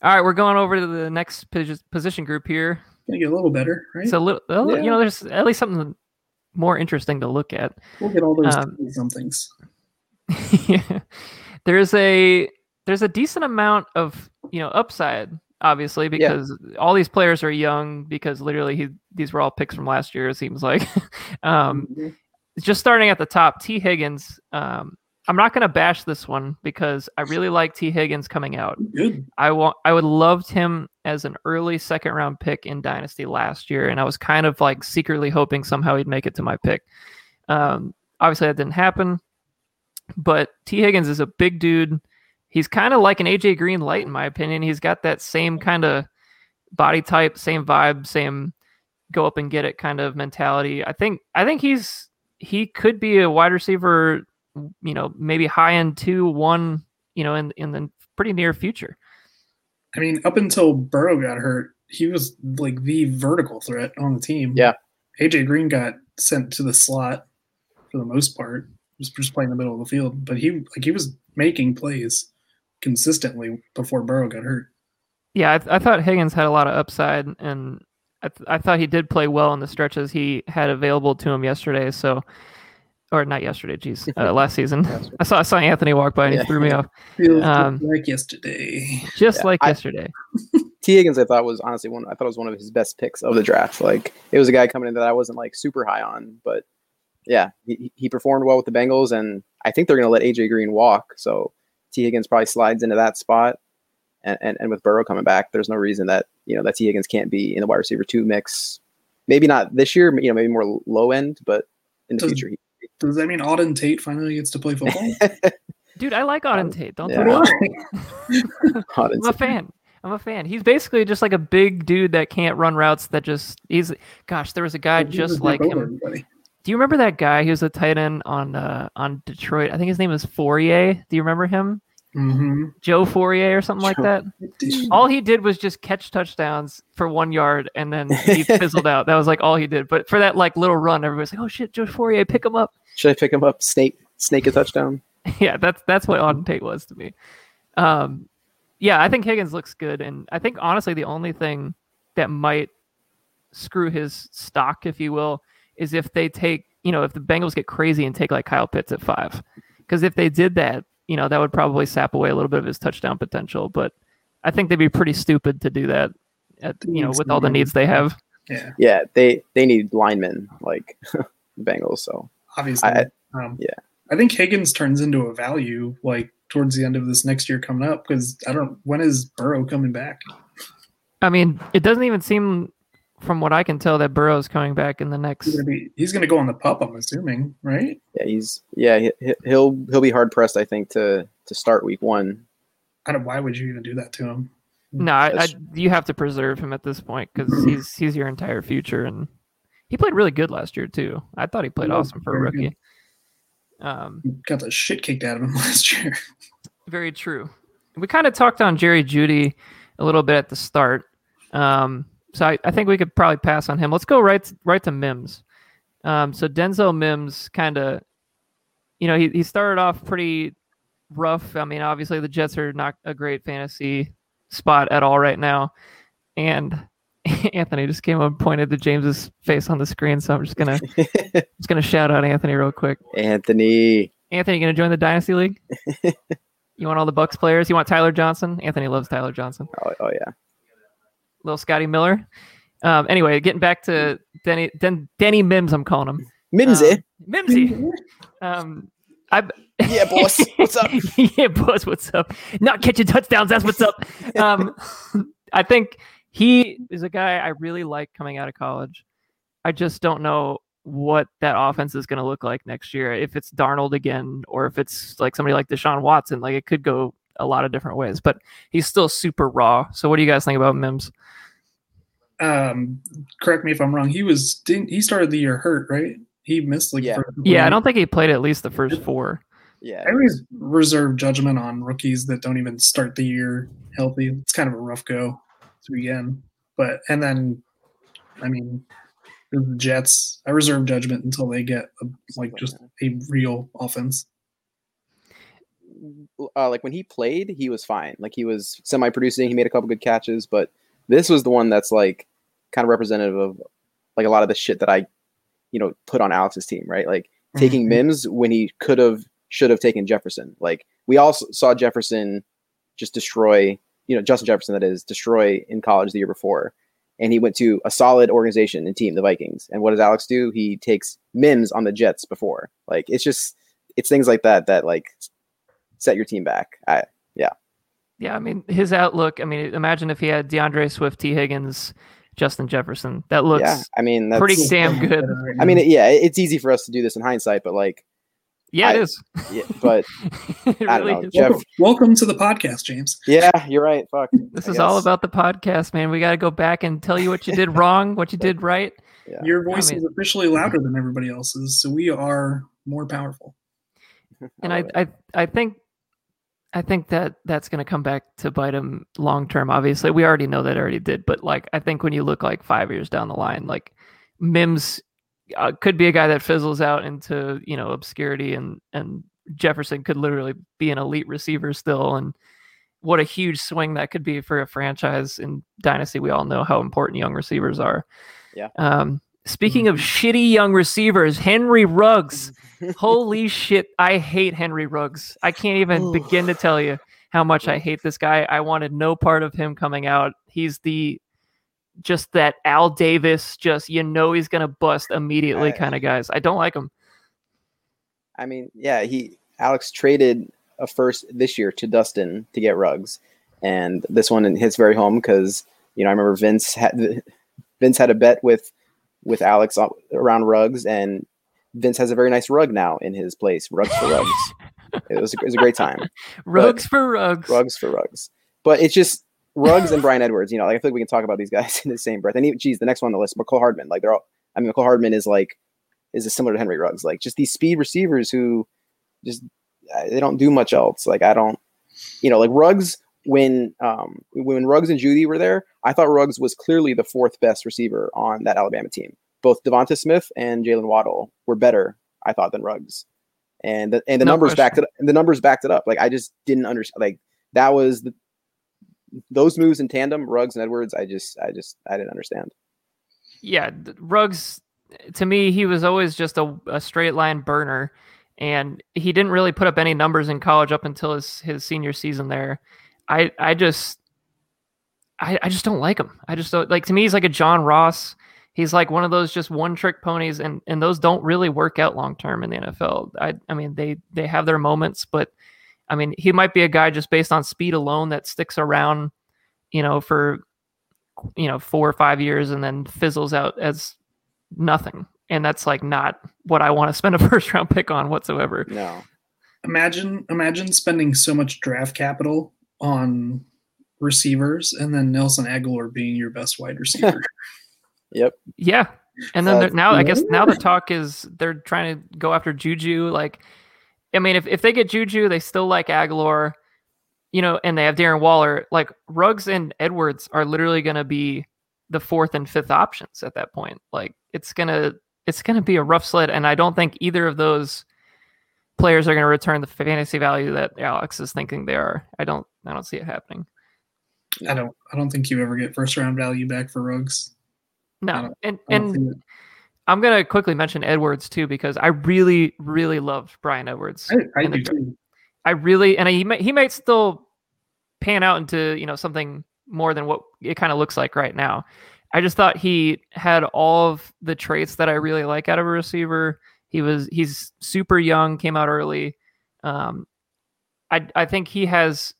[SPEAKER 1] All right, we're going over to the next position group here.
[SPEAKER 3] Gonna get a little better, right?
[SPEAKER 1] It's a little, well,
[SPEAKER 3] Yeah.
[SPEAKER 1] you know, there's at least something more interesting to look at.
[SPEAKER 3] we'll get all those
[SPEAKER 1] um,
[SPEAKER 3] somethings.
[SPEAKER 1] yeah. There's a there's a decent amount of you know upside, obviously, because all these players are young. Because literally, he, these were all picks from last year. It seems like. um,
[SPEAKER 3] Mhm.
[SPEAKER 1] just starting at the top, Tee Higgins. Um, I'm not going to bash this one because I really like Tee Higgins coming out.
[SPEAKER 3] Good.
[SPEAKER 1] I want I would loved him as an early second round pick in Dynasty last year, and I was kind of like secretly hoping somehow he'd make it to my pick. Um, obviously that didn't happen, but Tee Higgins is a big dude. He's kind of like an AJ Green light in my opinion. He's got that same kind of body type, same vibe, same go up and get it kind of mentality. I think I think he's he could be a wide receiver, you know, maybe high end two, one, you know, in in the pretty near future.
[SPEAKER 3] I mean, up until Burrow got hurt, he was like the vertical threat on the team.
[SPEAKER 2] Yeah.
[SPEAKER 3] AJ Green got sent to the slot for the most part, just just playing the middle of the field. But he like he was making plays consistently before Burrow got hurt.
[SPEAKER 1] Yeah, I, th- I thought Higgins had a lot of upside, and I, th- I thought he did play well in the stretches he had available to him yesterday. So, or not yesterday, geez, uh, last season. I saw I saw Anthony walk by and he threw me off,
[SPEAKER 3] Feels just
[SPEAKER 1] Um,
[SPEAKER 3] like yesterday.
[SPEAKER 1] just
[SPEAKER 2] Yeah,
[SPEAKER 1] like
[SPEAKER 2] I-
[SPEAKER 1] yesterday.
[SPEAKER 2] Tee Higgins, I thought was honestly one. I thought was one of his best picks of the draft. Like it was a guy coming in that I wasn't like super high on, but yeah, he, he performed well with the Bengals, and I think they're going to let AJ Green walk. So Tee Higgins probably slides into that spot, and, and and with Burrow coming back, there's no reason that you know that Tee Higgins can't be in the wide receiver two mix. Maybe not this year, you know, maybe more low end, but in the
[SPEAKER 3] Does-
[SPEAKER 2] future, he,
[SPEAKER 3] Does that mean Auden Tate finally gets to play football?
[SPEAKER 1] Dude, I like Auden Tate. Don't
[SPEAKER 2] yeah.
[SPEAKER 1] throw
[SPEAKER 3] Why?
[SPEAKER 1] it. I'm a fan. I'm a fan. He's basically just like a big dude that can't run routes. That just he's. Gosh, there was a guy just
[SPEAKER 3] just
[SPEAKER 1] like him.
[SPEAKER 3] everybody.
[SPEAKER 1] Do you remember that guy? He was a tight end on uh, on Detroit. I think his name was Fauria. Do you remember him?
[SPEAKER 3] Mhm.
[SPEAKER 1] Joe Fauria or something like that.
[SPEAKER 3] Dude,
[SPEAKER 1] All he did was just catch touchdowns for one yard, and then he fizzled out. That was like all he did. But for that like little run, everybody's like, "Oh shit, Joe Fauria, pick him up."
[SPEAKER 2] Should I pick him up? Snake, snake a touchdown.
[SPEAKER 1] yeah, that's that's what Auden Tate was to me. Um, yeah, I think Higgins looks good, and I think honestly the only thing that might screw his stock, if you will, is if they take you know if the Bengals get crazy and take like Kyle Pitts at five, because if they did that, you know that would probably sap away a little bit of his touchdown potential. But I think they'd be pretty stupid to do that. At you know with all the needs they have.
[SPEAKER 3] yeah,
[SPEAKER 2] Yeah, they they need linemen like Bengals. So
[SPEAKER 3] obviously.
[SPEAKER 2] I-
[SPEAKER 3] um,
[SPEAKER 2] yeah.
[SPEAKER 3] I think Higgins turns into a value like towards the end of this next year coming up because I don't. When is Burrow coming back?
[SPEAKER 1] I mean, it doesn't even seem, from what I can tell, that Burrow's coming back in the next.
[SPEAKER 3] He's gonna be. He's gonna go on the pup. I'm assuming, right?
[SPEAKER 2] yeah, he's yeah he, he- he'll he'll be hard pressed. I think to to start week one.
[SPEAKER 3] I don't. Why would you even do that to him?
[SPEAKER 1] No, I, I, you have to preserve him at this point because he's he's your entire future, and he played really good last year too. I thought he played
[SPEAKER 3] He
[SPEAKER 1] awesome for a
[SPEAKER 3] very good.
[SPEAKER 1] rookie. Um,
[SPEAKER 3] got the shit kicked out of him last year.
[SPEAKER 1] very true. We kind of talked on Jerry Jeudy a little bit at the start, um, so I, I think we could probably pass on him. Let's go right right to Mims. Um, so Denzel Mims kind of, you know, he he started off pretty rough. I mean, obviously the Jets are not a great fantasy spot at all right now, and Anthony just came up and pointed to James's face on the screen. So I'm just gonna just gonna shout out Anthony real quick.
[SPEAKER 2] Anthony,
[SPEAKER 1] Anthony, you gonna join the dynasty league? you want all the Bucs players? You want Tyler Johnson? Anthony loves Tyler Johnson.
[SPEAKER 2] oh, oh yeah,
[SPEAKER 1] Little Scotty Miller. Um, anyway, getting back to Denny Den, Denny Mims, I'm calling him.
[SPEAKER 2] Mimsy.
[SPEAKER 1] Um, Mimsy. Um, I
[SPEAKER 2] Yeah, boss. What's up?
[SPEAKER 1] yeah, boss. What's up? Not catching touchdowns. That's what's up. Um, I think he is a guy I really like coming out of college. I just don't know what that offense is going to look like next year. If it's Darnold again, or if it's like somebody like Deshaun Watson, like it could go a lot of different ways. But he's still super raw. So, what do you guys think about Mims?
[SPEAKER 3] Um, correct me if I'm wrong. He was. Didn't he started the year hurt? Right? He missed like.
[SPEAKER 2] Yeah.
[SPEAKER 1] Yeah, I don't think he played at least the first four.
[SPEAKER 2] Yeah,
[SPEAKER 3] I always reserve judgment on rookies that don't even start the year healthy. It's kind of a rough go to begin. But and then, I mean, the Jets. I reserve judgment until they get a, like just a real offense.
[SPEAKER 2] Uh, like when he played, he was fine. Like he was semi-producing. He made a couple good catches, but this was the one that's like kind of representative of like a lot of the shit that I, you know, put on Alex's team. Right, like taking
[SPEAKER 3] Mhm.
[SPEAKER 2] Mims when he could have, should have taken Jefferson. Like we all saw Jefferson just destroy, you know, Justin Jefferson that is destroy in college the year before, and he went to a solid organization and team, the Vikings. And what does Alex do? He takes Mims on the Jets before. Like it's just it's things like that that like set your team back. I
[SPEAKER 1] Yeah, Yeah, I mean his outlook. I mean, imagine if he had D'Andre Swift, T. Higgins, Justin Jefferson. That looks
[SPEAKER 2] yeah, I mean that's
[SPEAKER 1] pretty damn good.
[SPEAKER 2] I mean, yeah, it's easy for us to do this in hindsight, but like,
[SPEAKER 1] Yeah, it
[SPEAKER 2] I-
[SPEAKER 1] is.
[SPEAKER 2] yeah, but
[SPEAKER 1] It
[SPEAKER 2] I don't
[SPEAKER 1] really
[SPEAKER 2] know,
[SPEAKER 1] is.
[SPEAKER 2] Jeff-
[SPEAKER 3] welcome, welcome to the podcast, James.
[SPEAKER 2] yeah, you're right. Fuck.
[SPEAKER 1] This
[SPEAKER 2] I
[SPEAKER 1] is all about the podcast, man. We got to go back and tell you what you did wrong, what you did right.
[SPEAKER 2] Yeah.
[SPEAKER 3] Your voice
[SPEAKER 1] mean-
[SPEAKER 3] is officially louder than everybody else's, so we are more powerful.
[SPEAKER 1] And
[SPEAKER 2] love
[SPEAKER 1] I. I, I think, I think that that's going to come back to bite him long term. Obviously, we already know that already did, but like I think when you look like five years down the line, like Mims uh, could be a guy that fizzles out into you know obscurity, and and Jefferson could literally be an elite receiver still, and what a huge swing that could be for a franchise in dynasty. We all know how important young receivers are.
[SPEAKER 2] Yeah.
[SPEAKER 1] Um, speaking of mm. shitty young receivers, Henry Ruggs. Holy shit, I hate Henry Ruggs. I can't even begin to tell you how much I hate this guy. I wanted no part of him coming out. He's the just that Al Davis, just you know he's gonna bust immediately
[SPEAKER 2] I-
[SPEAKER 1] kind of guys. I don't like him.
[SPEAKER 2] I mean, yeah, he Alex traded a first this year to Dustin to get Ruggs, and this one hits very home because you know I remember Vince had Vince had a bet with with Alex around Ruggs, and Vince has a very nice rug now in his place. Rugs for rugs. it was a, it was a great time.
[SPEAKER 1] Rugs for rugs.
[SPEAKER 2] Rugs for rugs, but it's just rugs and Bryan Edwards. You know, like I feel like we can talk about these guys in the same breath. And even, geez, the next one on the list, Mecole Hardman. Like they're all. I mean, Mecole Hardman is like is a similar to Henry Ruggs. Like just these speed receivers who just uh, they don't do much else. Like I don't, you know, like Ruggs when um when Ruggs and Jeudy were there, I thought Ruggs was clearly the fourth best receiver on that Alabama team. Both Devonta Smith and Jaylen Waddle were better, I thought, than Ruggs. And the, and the
[SPEAKER 1] No
[SPEAKER 2] numbers
[SPEAKER 1] question.
[SPEAKER 2] backed it. And the numbers backed it up. Like I just didn't understand. Like that was the, those moves in tandem, Ruggs and Edwards. I just, I just, I didn't understand.
[SPEAKER 1] yeah, Ruggs to me he was always just a, a straight line burner and he didn't really put up any numbers in college up until his his senior season there. I I just I, I just don't like him. I just don't like to me he's like a John Ross. He's like one of those just one trick ponies and and those don't really work out long term in the NFL. I I mean they they have their moments, but I mean he might be a guy just based on speed alone that sticks around, you know, for you know, 4 or 5 years and then fizzles out as nothing. And that's like not what I want to spend a first round pick on whatsoever.
[SPEAKER 2] No,
[SPEAKER 3] Imagine, imagine spending so much draft capital on receivers, and then Nelson Agholor being your best wide receiver. Yep.
[SPEAKER 1] Yeah. And then
[SPEAKER 2] Uh,
[SPEAKER 1] now I guess now the talk is they're trying to go after Juju. Like, I mean, if, if they get Juju, they still like Agholor, you know, and they have Darren Waller. Like Ruggs and Edwards are literally going to be the fourth and fifth options at that point. Like it's gonna it's gonna be a rough sled, and I don't think either of those players are going to return the fantasy value that Alex is thinking they are. I don't I don't see it happening.
[SPEAKER 3] I don't, I don't think you ever get first round value back for Ruggs. I
[SPEAKER 1] No, and and I'm gonna quickly mention Edwards too because I really, really loved Bryan Edwards.
[SPEAKER 3] I, I do
[SPEAKER 1] draft.
[SPEAKER 3] too.
[SPEAKER 1] I really, and he may, he might still pan out into you know something more than what it kind of looks like right now. I just thought he had all of the traits that I really like out of a receiver. He was he's super young, came out early. Um, I I think he has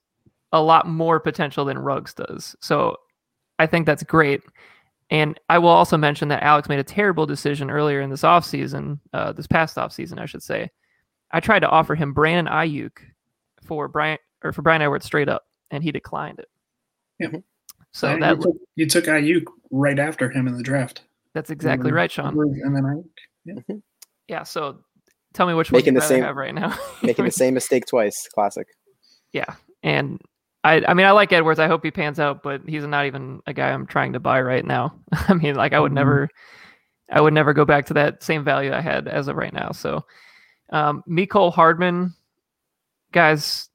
[SPEAKER 1] a lot more potential than Ruggs does. So I think that's great. And I will also mention that Alex made a terrible decision earlier in this offseason, uh, this past offseason, I should say. I tried to offer him Brandon Aiyuk for Bryan or for Bryan Edwards straight up, and he declined it.
[SPEAKER 3] Yeah.
[SPEAKER 1] So
[SPEAKER 3] And
[SPEAKER 1] that
[SPEAKER 3] you, took, you took Aiyuk right after him in the draft.
[SPEAKER 1] that's exactly right, Sean.
[SPEAKER 3] And then Aiyuk.
[SPEAKER 1] Yeah. yeah. So tell me which
[SPEAKER 2] Making
[SPEAKER 1] one
[SPEAKER 2] the same-
[SPEAKER 1] have right now.
[SPEAKER 2] making the same mistake twice. Classic.
[SPEAKER 1] yeah, and I I mean I like Edwards. I hope he pans out, but he's not even a guy I'm trying to buy right now. I mean, like I would
[SPEAKER 3] Mhm.
[SPEAKER 1] never, I would never go back to that same value I had as of right now. So, um, Nicole Hardman, guys,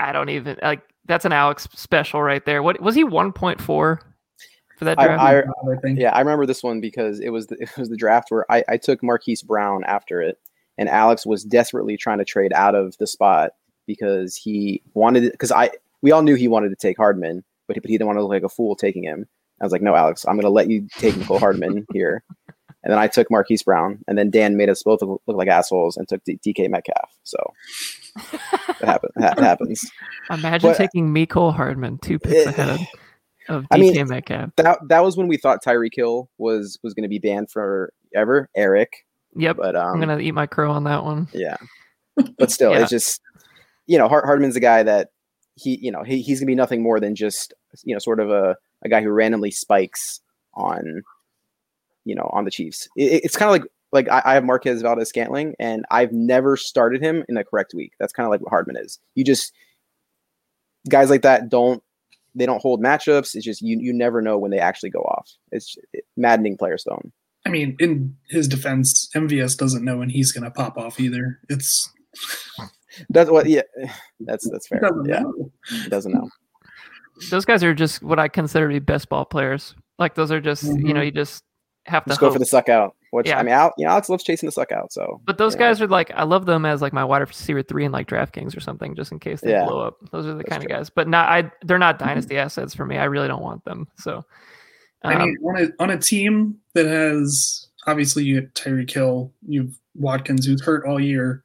[SPEAKER 1] I don't even like that's an Alex special right there. What was he 1.4 for that draft?
[SPEAKER 2] I,
[SPEAKER 3] I think.
[SPEAKER 2] yeah, I remember this one because it was the, it was the draft where I, I took Marquise Brown after it, and Alex was desperately trying to trade out of the spot because he wanted because I we all knew he wanted to take Hardman, but he, but he didn't want to look like a fool taking him. I was like, no, Alex, I'm going to let you take Nicole Hardman here. And then I took Marquise Brown, and then Dan made us both look, look like assholes and took D- DK Metcalf. So it happens. It happens.
[SPEAKER 1] Imagine
[SPEAKER 2] But-
[SPEAKER 1] taking Mecole Hardman two picks
[SPEAKER 2] Eh,
[SPEAKER 1] ahead of, of DK
[SPEAKER 2] I mean,
[SPEAKER 1] Metcalf.
[SPEAKER 2] That that was when we thought Tyreek Hill was was going to be banned forever. Eric,
[SPEAKER 1] Yep,
[SPEAKER 2] but um,
[SPEAKER 1] I'm gonna eat my crow on that one.
[SPEAKER 2] Yeah, but still,
[SPEAKER 1] Yeah.
[SPEAKER 2] it's just you know Hard- Hardman's a guy that he you know he, he's gonna be nothing more than just you know sort of a, a guy who randomly spikes on you know on the Chiefs. It, it's kind of like like I, I have Marquez Valdes Scantling, and I've never started him in the correct week. That's kind of like what Hardman is. You just guys like that don't they don't hold matchups. It's just you you never know when they actually go off. It's maddening player stone.
[SPEAKER 3] I mean, in his defense, MVS doesn't know when he's going to pop off either. It's
[SPEAKER 2] That's what yeah. That's that's fair.
[SPEAKER 3] doesn't
[SPEAKER 2] Yeah,
[SPEAKER 3] know.
[SPEAKER 2] doesn't know.
[SPEAKER 1] Those guys are just what I consider to be best ball players. Like those are just you know
[SPEAKER 3] Mhm.
[SPEAKER 1] you just have to
[SPEAKER 2] Just go
[SPEAKER 1] hope.
[SPEAKER 2] for the suck out. Which
[SPEAKER 1] Yeah.
[SPEAKER 2] I mean, Al, you know, Alex loves chasing the suck out. So,
[SPEAKER 1] But those
[SPEAKER 2] you know,
[SPEAKER 1] guys are like I love them as like my wide receiver three in like DraftKings or something, just in case they
[SPEAKER 2] Yeah.
[SPEAKER 1] blow up. Those are the
[SPEAKER 2] That's
[SPEAKER 1] kind of guys. But not I they're not dynasty assets for me. I really don't want them. So
[SPEAKER 3] I
[SPEAKER 1] um,
[SPEAKER 3] mean, on a, on a team that has obviously you have Tyreek Hill, you've Watkins who's hurt all year.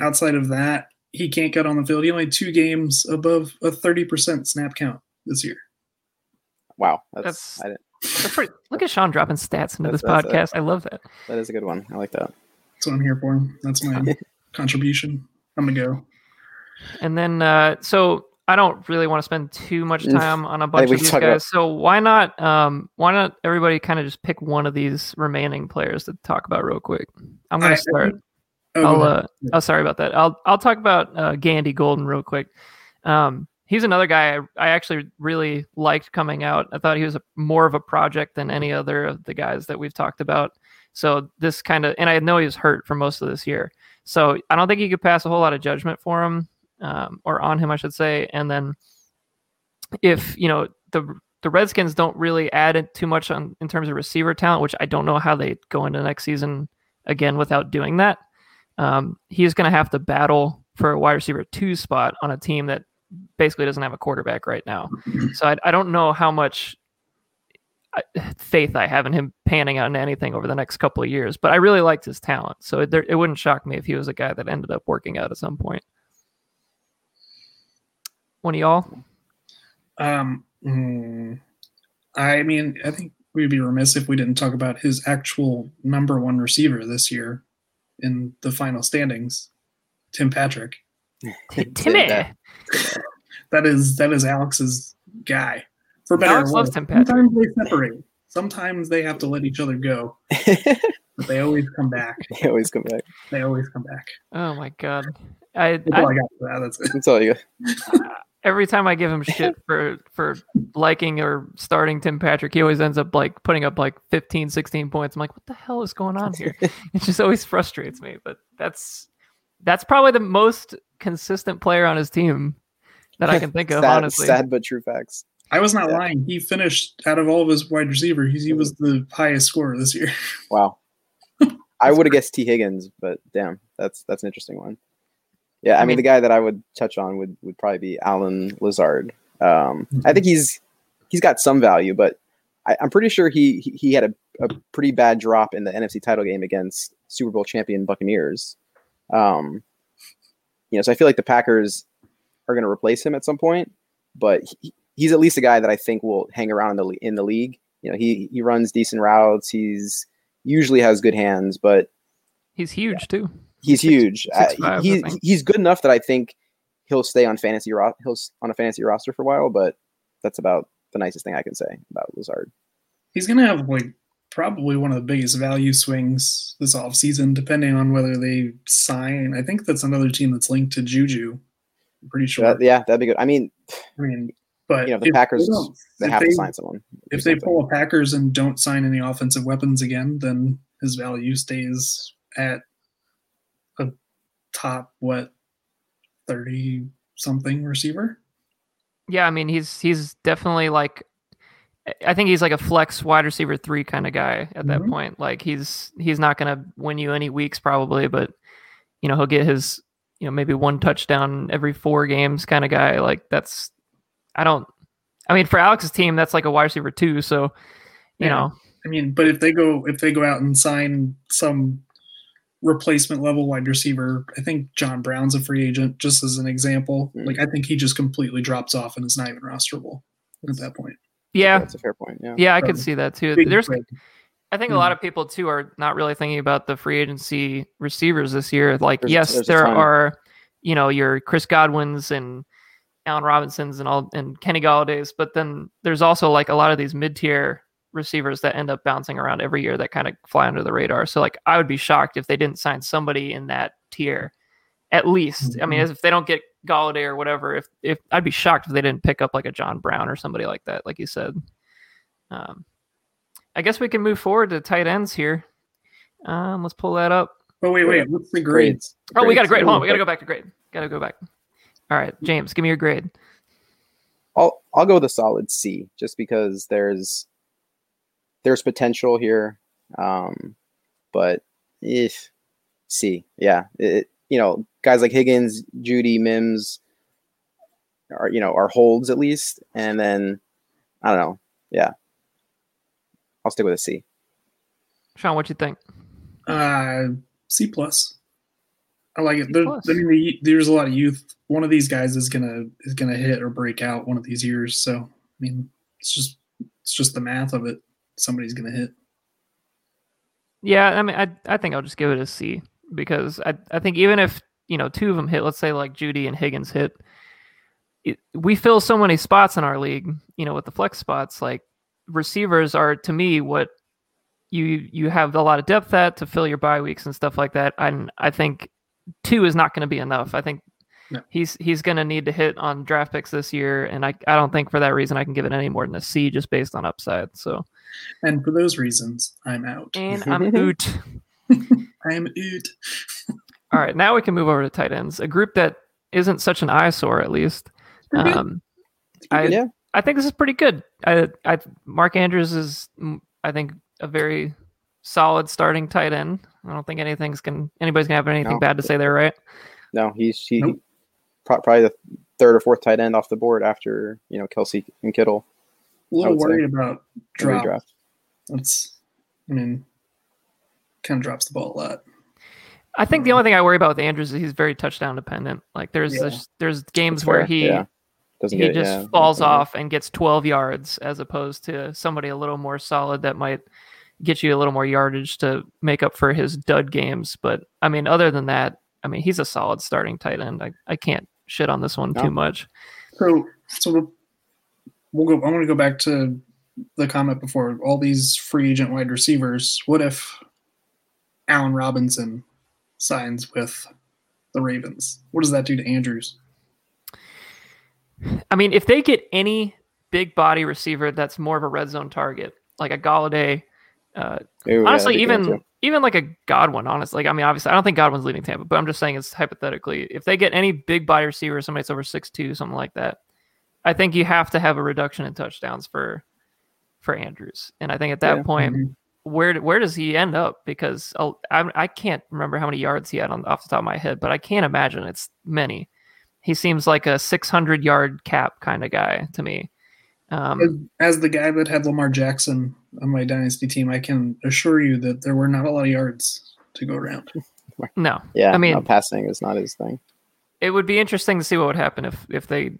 [SPEAKER 3] Outside of that, he can't get on the field. He only had two games above a thirty percent snap count this year.
[SPEAKER 2] wow, that's,
[SPEAKER 1] That's-
[SPEAKER 2] I didn't,
[SPEAKER 1] that's pretty, look at Sean dropping stats into this podcast. I love that.
[SPEAKER 2] that is a good one. I like that.
[SPEAKER 3] That's what I'm here for. That's my contribution. I'm gonna go.
[SPEAKER 1] And then, uh, so I don't really want to spend too much time on a bunch of these guys.
[SPEAKER 2] about-
[SPEAKER 1] So why not? Um, why not everybody kind of just pick one of these remaining players to talk about real quick? I'm going to start.
[SPEAKER 3] Oh,
[SPEAKER 1] I'll. Uh, oh, sorry about that. I'll. I'll talk about uh, Gandy Golden real quick. Um, he's another guy I, I actually really liked coming out. I thought he was a, more of a project than any other of the guys that we've talked about. So this kind of, and I know he was hurt for most of this year. So I don't think you could pass a whole lot of judgment for him, um, or on him, I should say. And then if you know the the Redskins don't really add it too much on in terms of receiver talent, which I don't know how they go into next season again without doing that. Um, he's going to have to battle for a wide receiver two spot on a team that basically doesn't have a quarterback right now. So I, I don't know how much faith I have in him panning out into anything over the next couple of years, but I really liked his talent. So it, it wouldn't shock me if he was a guy that ended up working out at some point. One of y'all?
[SPEAKER 3] Um, mm, I mean, I think we'd be remiss if we didn't talk about his actual number one receiver this year in the final standings, Tim Patrick.
[SPEAKER 1] Timmy.
[SPEAKER 2] that.
[SPEAKER 3] That is that is Alex's guy. For better
[SPEAKER 1] Alex
[SPEAKER 3] or
[SPEAKER 1] loves
[SPEAKER 3] worse.
[SPEAKER 1] Tim Patrick.
[SPEAKER 3] Sometimes they separate. Sometimes they have to let each other go, but they always come back.
[SPEAKER 2] They always come back.
[SPEAKER 3] They always come back.
[SPEAKER 1] Oh my god. I,
[SPEAKER 3] That's all
[SPEAKER 1] I
[SPEAKER 3] I got for that. That's.
[SPEAKER 2] That's all you.
[SPEAKER 1] every time I give him shit for for liking or starting Tim Patrick, he always ends up like putting up like 15, 16 points. I'm like, what the hell is going on here? it just always frustrates me. But that's that's probably the most consistent player on his team that I can think of,
[SPEAKER 2] sad,
[SPEAKER 1] honestly.
[SPEAKER 2] sad but true facts.
[SPEAKER 3] I was not
[SPEAKER 2] Yeah.
[SPEAKER 3] lying. He finished out of all of his wide receivers. He, he was the highest scorer this year.
[SPEAKER 2] Wow. I would have guessed T Higgins, but damn, that's that's an interesting one. Yeah, I,
[SPEAKER 1] I
[SPEAKER 2] mean,
[SPEAKER 1] mean-
[SPEAKER 2] the guy that I would touch on would would probably be Allen Lazard. Um, I think he's he's got some value, but I, I'm pretty sure he he, he had a, a pretty bad drop in the NFC title game against Super Bowl champion Buccaneers. Um, you know, so I feel like the Packers are going to replace him at some point, but he, he's at least a guy that I think will hang around in the in the league. You know, he he runs decent routes. He's usually has good hands, but
[SPEAKER 1] He's huge too.
[SPEAKER 2] He's
[SPEAKER 1] Six-
[SPEAKER 2] huge.
[SPEAKER 1] six
[SPEAKER 2] Uh,
[SPEAKER 1] five, I
[SPEAKER 2] he, he's good enough that I think he'll stay on fantasy ro- he'll on a fantasy roster for a while. But that's about the nicest thing I can say about Lazard.
[SPEAKER 3] He's going to have like probably one of the biggest value swings this offseason, depending on whether they sign. I think that's another team that's linked to Juju. I'm pretty sure.
[SPEAKER 2] That- yeah, that'd be good. I mean,
[SPEAKER 3] I mean, but
[SPEAKER 2] you know, the Packers
[SPEAKER 3] don't-
[SPEAKER 2] they have
[SPEAKER 3] they-
[SPEAKER 2] to sign someone.
[SPEAKER 3] if they pull a Packers and don't sign any offensive weapons again, then his value stays at a top what thirty something receiver.
[SPEAKER 1] Yeah, I mean he's he's definitely like I think he's like a flex wide receiver three kind of guy at that
[SPEAKER 3] Mhm.
[SPEAKER 1] point. Like he's he's not gonna win you any weeks probably, but you know, he'll get his you know, maybe one touchdown every four games kind of guy. Like that's I don't I mean for Alex's team that's like a wide receiver two, so you
[SPEAKER 3] Yeah.
[SPEAKER 1] know
[SPEAKER 3] I mean, but if they go if they go out and sign some replacement level wide receiver, I think John Brown's a free agent, just as an example.
[SPEAKER 2] Mm.
[SPEAKER 3] Like I think he just completely drops off and is not even rosterable at that point.
[SPEAKER 1] yeah.
[SPEAKER 2] That's a fair point. Yeah.
[SPEAKER 1] Yeah, I could
[SPEAKER 3] Um,
[SPEAKER 1] see that too.
[SPEAKER 3] Big
[SPEAKER 1] There's
[SPEAKER 3] trade.
[SPEAKER 1] I think a
[SPEAKER 3] Mhm.
[SPEAKER 1] lot of people too are not really thinking about the free agency receivers this year. Like,
[SPEAKER 2] There's
[SPEAKER 1] yes,
[SPEAKER 2] there's
[SPEAKER 1] there are, you know, your Chris Godwins and Allen Robinsons and all and Kenny Golladay's, but then there's also like a lot of these mid tier receivers that end up bouncing around every year that kind of fly under the radar. So like I would be shocked if they didn't sign somebody in that tier. At least. I mean,
[SPEAKER 3] Mhm.
[SPEAKER 1] if they don't get Golladay or whatever, if if I'd be shocked if they didn't pick up like a John Brown or somebody like that, like you said. Um I guess we can move forward to tight ends here. Um, let's pull that up.
[SPEAKER 3] Oh wait, wait, what's the grade?
[SPEAKER 2] Grades.
[SPEAKER 1] Oh, we got a grade. Hold on, we got to go back to grade. Got to go back. All right, James, give me your grade.
[SPEAKER 2] I'll I'll go with a solid C, just because there's there's potential here, um, but if C, yeah, it, you know, guys like Higgins, Jeudy, Mims are you know are holds at least, and then I don't know, yeah, I'll stick with a C.
[SPEAKER 1] Sean, what you think?
[SPEAKER 3] Uh, C plus. I like it. There. I mean, the, there's a lot of youth. One of these guys is gonna is gonna hit or break out one of these years. So I mean, it's just it's just the math of it. Somebody's gonna hit.
[SPEAKER 1] Yeah, I mean, I I think I'll just give it a C because I I think even if you know two of them hit, let's say like Jeudy and Higgins hit, it, we fill so many spots in our league. You know, with the flex spots, like receivers are to me what you you have a lot of depth at to fill your bye weeks and stuff like that. And I think two is not going to be enough. I think
[SPEAKER 3] No.
[SPEAKER 1] he's he's going to need to hit on draft picks this year, and I I don't think for that reason I can give it any more than a C just based on upside. So
[SPEAKER 3] And for those reasons, I'm out.
[SPEAKER 1] and I'm oot.
[SPEAKER 3] I am out.
[SPEAKER 1] All right, now we can move over to tight ends, a group that isn't such an eyesore at least. Um, I
[SPEAKER 2] yeah,
[SPEAKER 1] I think this is pretty good. I, I Mark Andrews is mm, I think a very solid starting tight end. I don't think anything's can anybody's gonna have anything
[SPEAKER 2] No.
[SPEAKER 1] bad to say there, right?
[SPEAKER 2] no, he's he
[SPEAKER 3] Nope.
[SPEAKER 2] Pro- probably the third or fourth tight end off the board after you know Kelce and Kittle
[SPEAKER 3] A little
[SPEAKER 2] would say.
[SPEAKER 3] worried about
[SPEAKER 2] in
[SPEAKER 3] drop.
[SPEAKER 2] redraft.
[SPEAKER 3] That's, I mean, kind of drops the ball a lot.
[SPEAKER 1] I think the um, only thing I worry about with Andrews is he's very touchdown dependent. Like there's
[SPEAKER 3] Yeah.
[SPEAKER 1] there's, there's games where he
[SPEAKER 2] yeah. Doesn't
[SPEAKER 1] he
[SPEAKER 2] get
[SPEAKER 1] just
[SPEAKER 2] yeah,
[SPEAKER 1] falls
[SPEAKER 2] doesn't
[SPEAKER 1] off and gets 12 yards as opposed to somebody a little more solid that might get you a little more yardage to make up for his dud games. But I mean, other than that, I mean, he's a solid starting tight end. I, I can't shit on this one
[SPEAKER 2] No.
[SPEAKER 1] too much.
[SPEAKER 3] So, so we'll, we'll go. I want to go back to the comment before. All these free agent wide receivers. What if Allen Robinson signs with the Ravens? What does that do to Andrews?
[SPEAKER 1] I mean, if they get any big body receiver that's more of a red zone target, like a Golladay, uh, honestly,
[SPEAKER 2] that'd be good
[SPEAKER 1] even
[SPEAKER 2] too.
[SPEAKER 1] Even like a Godwin, honestly. Like, I mean, obviously, I don't think Godwin's leaving Tampa, but I'm just saying it's hypothetically. If they get any big buy receiver, somebody that's over six two, something like that, I think you have to have a reduction in touchdowns for for Andrews. And I think at that
[SPEAKER 2] Yeah.
[SPEAKER 1] point,
[SPEAKER 3] Mhm.
[SPEAKER 1] where where does he end up? Because oh, I, I can't remember how many yards he had on off the top of my head, but I can't imagine it's many. He seems like a 600 yard cap kind of guy to me. Um,
[SPEAKER 3] As, as the guy that had Lamar Jackson on my dynasty team, I can assure you that there were not a lot of yards to go around.
[SPEAKER 1] no,
[SPEAKER 2] Yeah,
[SPEAKER 1] I mean-
[SPEAKER 2] no, passing is not his thing.
[SPEAKER 1] it would be interesting to see what would happen if if they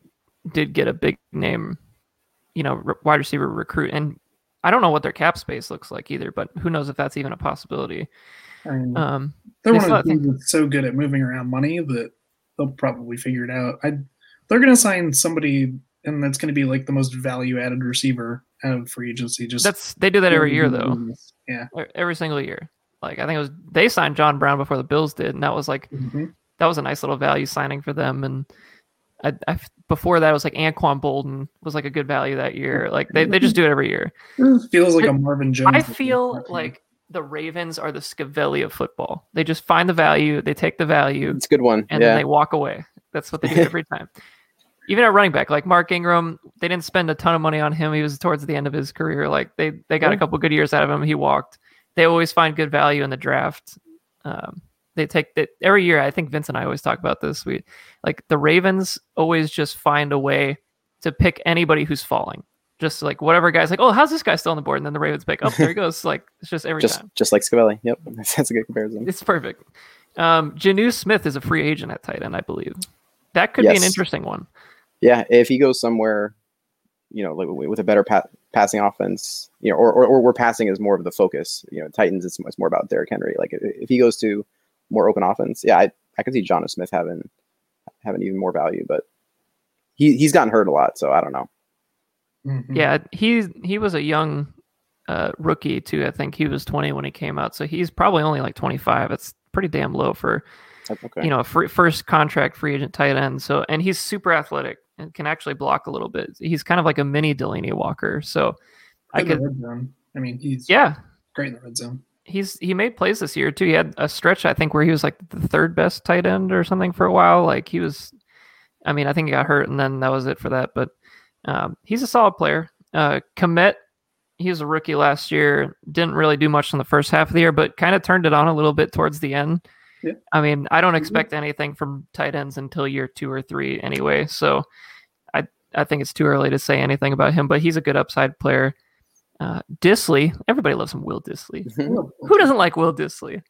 [SPEAKER 1] did get a big name, you know, r- wide receiver recruit. And I don't know what their cap space looks like either, but who knows if that's even a possibility.
[SPEAKER 3] I
[SPEAKER 1] Um,
[SPEAKER 3] they're
[SPEAKER 1] they
[SPEAKER 3] one of the teams that's so good at moving around money that they'll probably figure it out. I, they're going to sign somebody, and that's going to be like the most value-added receiver out of free agency. Just
[SPEAKER 1] that's they do that every year though.
[SPEAKER 3] Yeah.
[SPEAKER 1] Every single year. Like I think it was they signed John Brown before the Bills did, and that was like
[SPEAKER 3] Mhm.
[SPEAKER 1] that was a nice little value signing for them. And I, I before that it was like Anquan Boldin was like a good value that year. Like they, they just do it every year.
[SPEAKER 3] It feels like a Marvin Jones.
[SPEAKER 1] I feel like the Ravens are the Scavelli of football. They just find the value, they take the value,
[SPEAKER 2] It's a good one.
[SPEAKER 1] and
[SPEAKER 2] yeah,
[SPEAKER 1] then they walk away. That's what they do every time. Even at running back, like Mark Ingram, they didn't spend a ton of money on him. He was towards the end of his career. Like they they got a couple good years out of him. He walked. They always find good value in the draft. Um, they take that every year. I think Vince and I always talk about this. We like the Ravens always just find a way to pick anybody who's falling. Just like whatever guy's like, oh, how's this guy still on the board? And then the Ravens pick, oh, there he goes. Like it's just every
[SPEAKER 2] just
[SPEAKER 1] time.
[SPEAKER 2] just like Scavelli. Yep, that's a good comparison.
[SPEAKER 1] It's perfect. Um, Jonnu Smith is a free agent at tight end, I believe. That could be an interesting one.
[SPEAKER 2] Yeah, if he goes somewhere, you know, like with a better pa- passing offense, you know, or, or or where passing is more of the focus. You know, Titans it's, it's more about Derrick Henry. Like if, if he goes to more open offense, yeah, I, I can see Jonnu Smith having having even more value, but he he's gotten hurt a lot, so I don't know.
[SPEAKER 3] Mhm.
[SPEAKER 1] Yeah, he he was a young uh, rookie too. I think he was 20 when he came out, so he's probably only like 25. It's pretty damn low for
[SPEAKER 2] okay.
[SPEAKER 1] you know a free, first contract free agent tight end. So and he's super athletic and can actually block a little bit. He's kind of like a mini Delanie Walker. So I
[SPEAKER 3] In
[SPEAKER 1] could.
[SPEAKER 3] I mean, he's
[SPEAKER 1] yeah.
[SPEAKER 3] great in the red zone.
[SPEAKER 1] he's he made plays this year too. He had a stretch I think where he was like the third best tight end or something for a while. Like he was, I mean, I think he got hurt and then that was it for that. But um, he's a solid player. Uh, Kmet, he was a rookie last year. Didn't really do much in the first half of the year, but kind of turned it on a little bit towards the end.
[SPEAKER 3] Yeah.
[SPEAKER 1] I mean, I don't expect anything from tight ends until year two or three anyway. So I I think it's too early to say anything about him, but he's a good upside player. Uh, Dissly, everybody loves him. Will Dissly. Who doesn't like Will Dissly?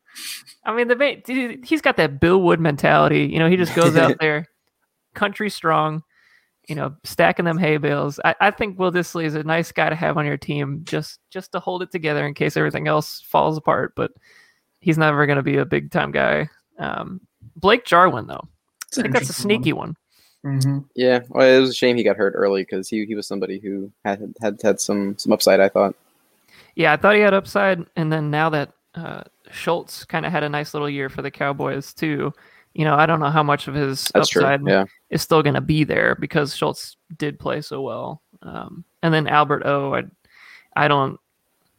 [SPEAKER 1] I mean, the dude, he's got that Bill Wood mentality. You know, he just goes out there, country strong, you know, stacking them hay bales. I, I think Will Dissly is a nice guy to have on your team, just just to hold it together in case everything else falls apart. But he's never going to be a big time guy. Um, Blake Jarwin, though, I think that's a sneaky one.
[SPEAKER 3] hmm
[SPEAKER 2] yeah, well, it was a shame he got hurt early because he, he was somebody who had had had some some upside. I thought.
[SPEAKER 1] Yeah, I thought he had upside, and then now that uh, Schultz kind of had a nice little year for the Cowboys too. You know, I don't know how much of his
[SPEAKER 2] That's
[SPEAKER 1] upside
[SPEAKER 2] Yeah,
[SPEAKER 1] is still going to be there because Schultz did play so well. Um, and then Albert O, I, I don't,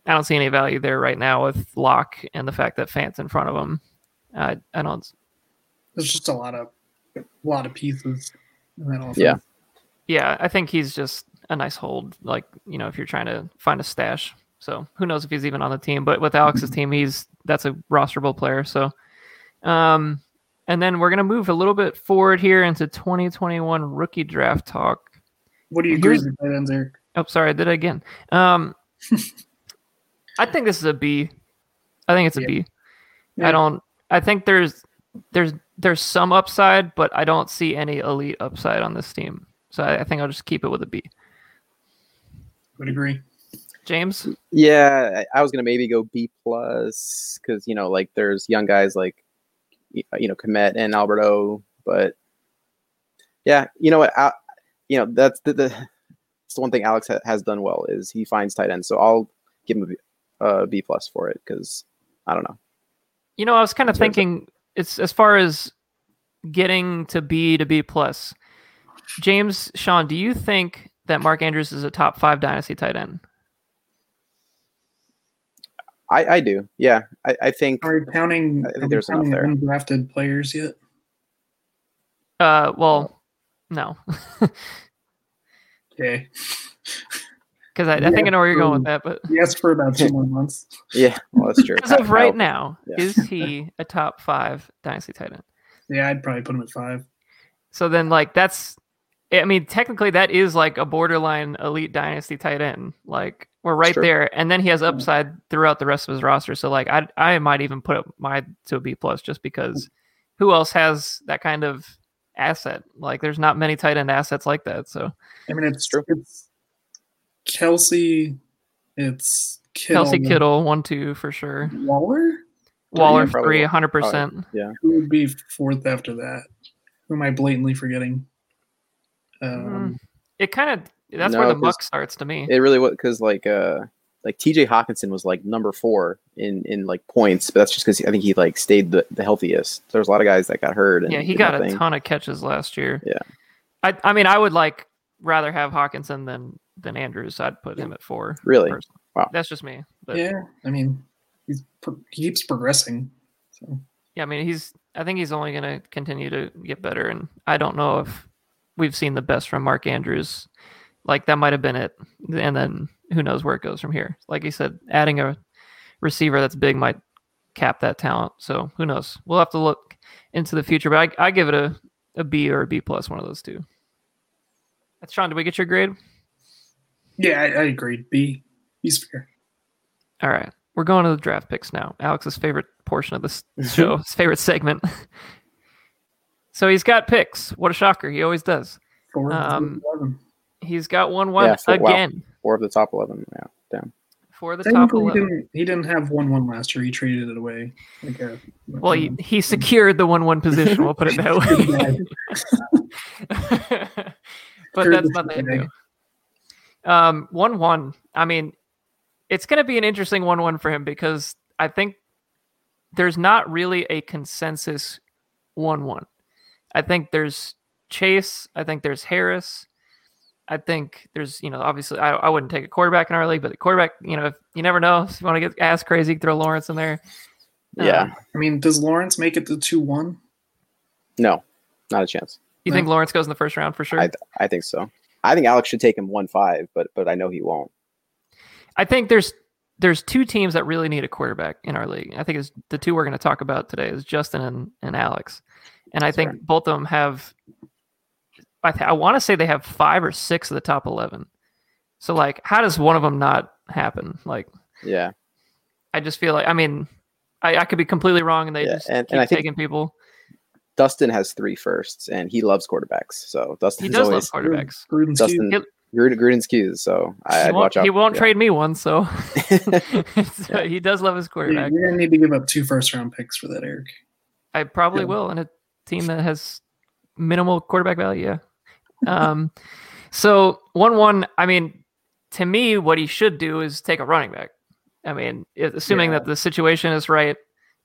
[SPEAKER 1] I don't see any value there right now with Locke and the fact that Fant's in front of him. I, I don't.
[SPEAKER 3] There's just a lot of a lot of pieces in that offense.
[SPEAKER 2] Yeah.
[SPEAKER 1] Yeah, I think he's just a nice hold. Like you know, if you're trying to find a stash. So who knows if he's even on the team? But with Alex's team, he's that's a rosterable player. So, um, and then we're gonna move a little bit forward here into 2021 rookie draft talk.
[SPEAKER 3] What do you agree with tight Eric?
[SPEAKER 1] Oh, sorry, I did it again. Um, I think this is a B. I think it's a
[SPEAKER 3] Yeah.
[SPEAKER 1] B.
[SPEAKER 3] Yeah.
[SPEAKER 1] I don't. I think there's there's there's some upside, but I don't see any elite upside on this team. So I, I think I'll just keep it with a B.
[SPEAKER 3] Would agree.
[SPEAKER 1] James,
[SPEAKER 2] yeah. I, I was gonna maybe go B plus because you know like there's young guys like uh, you know Kmet and Alberto, but yeah, you know what? I, you know that's the, the it's the one thing Alex ha- has done well is he finds tight ends. So I'll give him a B, uh, B plus for it because I don't know.
[SPEAKER 1] you know, I was kind of thinking it's as far as getting to B to B plus. James, Sean, do you think that Mark Andrews is a top five dynasty tight end?
[SPEAKER 2] I, I do. Yeah, I, I think
[SPEAKER 3] Are we counting,
[SPEAKER 2] I think
[SPEAKER 3] are we
[SPEAKER 2] there's enough there.
[SPEAKER 3] undrafted players yet?
[SPEAKER 1] Uh, well, no,
[SPEAKER 3] Okay.
[SPEAKER 1] Because I, I think I know where you're going with that, but.
[SPEAKER 3] Yes, for about two more months.
[SPEAKER 2] yeah, well that's true.
[SPEAKER 1] As of right
[SPEAKER 2] Kyle-
[SPEAKER 1] now,
[SPEAKER 2] yeah.
[SPEAKER 1] is he a top five dynasty tight end?
[SPEAKER 3] Yeah, I'd probably put him at five.
[SPEAKER 1] So then, like, that's, I mean, technically, that is like a borderline elite dynasty tight end. Like, we're right
[SPEAKER 2] Sure.
[SPEAKER 1] there, and then he has upside throughout the rest of his roster. So, like, I, I might even put up my to a B plus just because who else has that kind of asset? Like, there's not many tight end assets like that. So,
[SPEAKER 3] I mean, it's
[SPEAKER 2] True.
[SPEAKER 3] it's Kelce, it's Kittle,
[SPEAKER 1] Kelce Kittle, one, two for sure.
[SPEAKER 3] Waller.
[SPEAKER 1] Waller,
[SPEAKER 2] yeah,
[SPEAKER 1] three, 100%.
[SPEAKER 3] Yeah who would be fourth after that? Who am I blatantly forgetting?
[SPEAKER 1] Mm.
[SPEAKER 3] Um,
[SPEAKER 1] It kind of, that's
[SPEAKER 2] No,
[SPEAKER 1] where the muck starts to me.
[SPEAKER 2] It really was because like uh like T.J. Hockenson was like number four in in like points, but that's just because I think he like stayed the, the healthiest. There's a lot of guys that got hurt. And
[SPEAKER 1] Yeah, he
[SPEAKER 2] did
[SPEAKER 1] got a ton of catches last year.
[SPEAKER 2] Yeah.
[SPEAKER 1] I I mean, I would like rather have Hockenson than than Andrews. I'd put him at four.
[SPEAKER 2] Really?
[SPEAKER 1] personally.
[SPEAKER 2] Wow.
[SPEAKER 1] That's just me. But
[SPEAKER 3] yeah, I mean, he's he keeps progressing. So
[SPEAKER 1] Yeah, I mean he's. I think he's only going to continue to get better, and I don't know if we've seen the best from Mark Andrews. Like that might have been it, and then who knows where it goes from here. Like you said, adding a receiver that's big might cap that talent. So who knows? We'll have to look into the future. But I, I give it a, a B or a B plus, one of those two. That's Sean. Did we get your grade?
[SPEAKER 3] Yeah, I, I agree. B. B's fair.
[SPEAKER 1] All right. We're going to the draft picks now. Alex's favorite portion of this show, his favorite segment. so he's got picks. What a shocker. He always does.
[SPEAKER 3] Four,
[SPEAKER 1] Um,
[SPEAKER 3] four, eleven.
[SPEAKER 1] He's got one one
[SPEAKER 2] Yeah, four- wow.
[SPEAKER 1] again
[SPEAKER 2] Four of the top eleven. Yeah, damn.
[SPEAKER 1] for the top
[SPEAKER 3] he
[SPEAKER 1] 11.
[SPEAKER 3] didn't, he didn't have one one last year. He traded it away. Like a,
[SPEAKER 1] Well, he, he secured the one one position. We'll put it that way. but
[SPEAKER 3] Secured
[SPEAKER 1] that's
[SPEAKER 3] the
[SPEAKER 1] nothing
[SPEAKER 3] flag.
[SPEAKER 1] new. Um, one one. I mean, it's going to be an interesting one one for him because I think there's not really a consensus one one. I think there's Chase. I think there's Harris. I think there's, you know, obviously I, I wouldn't take a quarterback in our league, but the quarterback, you know, if you never know, if you want to get ass crazy, throw Lawrence in there.
[SPEAKER 2] Yeah,
[SPEAKER 1] Um,
[SPEAKER 3] I mean, does Lawrence make it to two one?
[SPEAKER 2] no, not a chance.
[SPEAKER 1] you think Lawrence goes in the first round for sure?
[SPEAKER 2] I I think so. I think Alex should take him one five, but but I know he won't.
[SPEAKER 1] I think there's there's two teams that really need a quarterback in our league. I think it's the two we're going to talk about today is Justin and, and Alex, and I think both of them have. I th- I want to say they have five or six of the top eleven. So like, how does one of them not happen? Like,
[SPEAKER 2] Yeah,
[SPEAKER 1] I just feel like I mean, I, I could be completely wrong, and they
[SPEAKER 2] Yeah,
[SPEAKER 1] just
[SPEAKER 2] and-
[SPEAKER 1] keep
[SPEAKER 2] and I think-
[SPEAKER 1] taking people.
[SPEAKER 2] Dustin has three firsts, and he loves quarterbacks. So Dustin
[SPEAKER 1] He does love quarterbacks.
[SPEAKER 3] Gruden's
[SPEAKER 2] Dustin
[SPEAKER 3] cute.
[SPEAKER 2] Gruden, Gruden's cues. So I, I'd
[SPEAKER 1] won't,
[SPEAKER 2] watch out.
[SPEAKER 1] he won't
[SPEAKER 2] yeah.
[SPEAKER 1] trade me one, so, so
[SPEAKER 2] Yeah.
[SPEAKER 1] he does love his quarterback.
[SPEAKER 3] You're gonna need to give up two first round picks for that, Eric.
[SPEAKER 1] I probably
[SPEAKER 3] Yeah.
[SPEAKER 1] will in a team that has minimal quarterback value. Yeah. Um, so one one. I mean, to me, what he should do is take a running back. I mean, assuming
[SPEAKER 3] Yeah.
[SPEAKER 1] that the situation is right.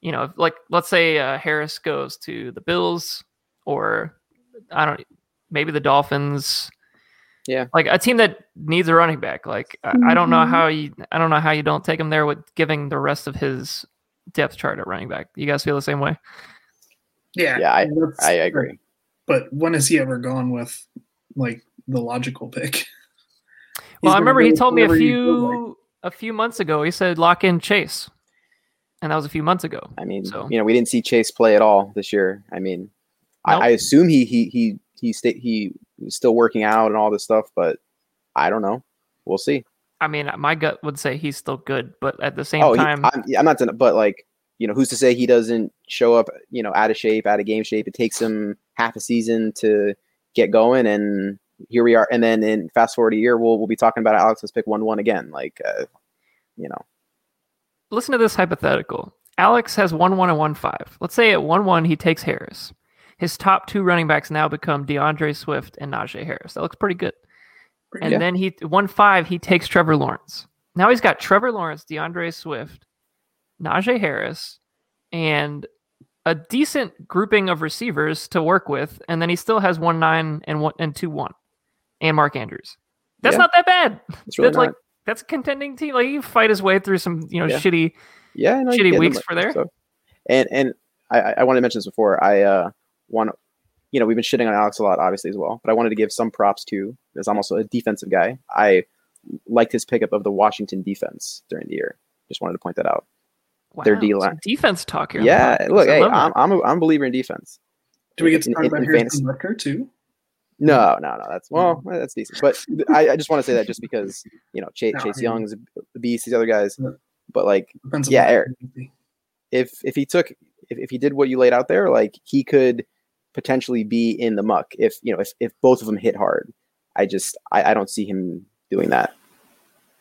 [SPEAKER 1] You know, like let's say uh, Harris goes to the Bills, or I don't, maybe the Dolphins.
[SPEAKER 2] Yeah.
[SPEAKER 1] like a team that needs a running back. Like I, I don't know how you, I don't know how you don't take him there with giving the rest of his depth chart at running back. You guys feel the same way?
[SPEAKER 3] Yeah,
[SPEAKER 2] Yeah, I- I agree.
[SPEAKER 3] But when has he ever gone with like the logical pick?
[SPEAKER 1] Well, I remember he told me a
[SPEAKER 3] whoever he feels like.
[SPEAKER 1] few a few months ago. He said lock in Chase, and that was a few months ago.
[SPEAKER 2] I mean,
[SPEAKER 1] So-
[SPEAKER 2] you know, we didn't see Chase play at all this year. I mean,
[SPEAKER 1] Nope.
[SPEAKER 2] I, I assume he he he he sta- he was still working out and all this stuff, but I don't know. We'll see.
[SPEAKER 1] I mean, my gut would say he's still good, but at the same
[SPEAKER 2] oh, he-
[SPEAKER 1] time,
[SPEAKER 2] I'm, I'm not, denying- but like, you know, who's to say he doesn't show up, you know, out of shape, out of game shape? It takes him half a season to get going, and here we are. And then in fast forward a year, we'll we'll be talking about Alex's pick one one again. Like, uh, you know,
[SPEAKER 1] listen to this hypothetical. Alex has one one and one five. Let's say at one one he takes Harris. His top two running backs now become D'Andre Swift and Najee Harris. That looks pretty good. And
[SPEAKER 2] Yeah.
[SPEAKER 1] then he one five he takes Trevor Lawrence. Now he's got Trevor Lawrence, D'Andre Swift, Najee Harris, and a decent grouping of receivers to work with, and then he still has one nine and one and two one, and Mark Andrews. That's
[SPEAKER 2] Yeah.
[SPEAKER 1] not that bad.
[SPEAKER 2] it's really
[SPEAKER 1] that's
[SPEAKER 2] not.
[SPEAKER 1] like that's a contending team. Like he fight his way through some you know
[SPEAKER 2] Yeah.
[SPEAKER 1] shitty.
[SPEAKER 2] yeah, no,
[SPEAKER 1] shitty weeks
[SPEAKER 2] them,
[SPEAKER 1] for there.
[SPEAKER 2] So, and and I I wanted to mention this before. I uh want you know we've been shitting on Alex a lot, obviously as well, but I wanted to give some props to as I'm also a defensive guy. I liked his pickup of the Washington defense during the year. Just wanted to point that out.
[SPEAKER 1] Wow,
[SPEAKER 2] Their D line.
[SPEAKER 1] defense talk here.
[SPEAKER 2] Yeah, look, hey, I'm, I'm a, I'm a believer in defense.
[SPEAKER 3] Do we get to
[SPEAKER 2] in-
[SPEAKER 3] talk
[SPEAKER 2] in-
[SPEAKER 3] about
[SPEAKER 2] in
[SPEAKER 3] Harrison
[SPEAKER 2] fantasy.
[SPEAKER 3] Butker too?
[SPEAKER 2] No, no, no. That's well, that's decent. But I, I just want to say that just because you know Chase, Chase Young's a beast, these other guys. But like,
[SPEAKER 3] Defensive
[SPEAKER 2] Yeah. Eric. if if he took if, if he did what you laid out there, like he could potentially be in the muck if you know if, if both of them hit hard. I just I, I don't see him doing that.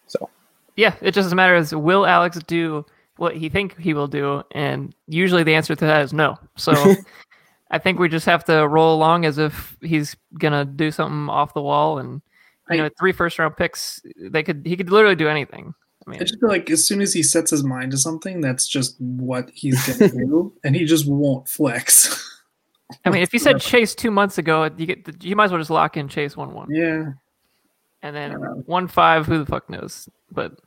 [SPEAKER 2] So
[SPEAKER 1] Yeah, it just matters. Will Alex do what he think he will do? And usually the answer to that is no. So I think we just have to roll along as if he's gonna do something off the wall. And you know, three first round picks, they could he could literally do anything. I mean,
[SPEAKER 3] I just feel like as soon as he sets his mind to something, that's just what he's gonna do, and he just won't flex.
[SPEAKER 1] I mean, if you said Chase two months ago, you get you might as well just lock in Chase one one,
[SPEAKER 3] yeah,
[SPEAKER 1] and then one five. Who the fuck knows? But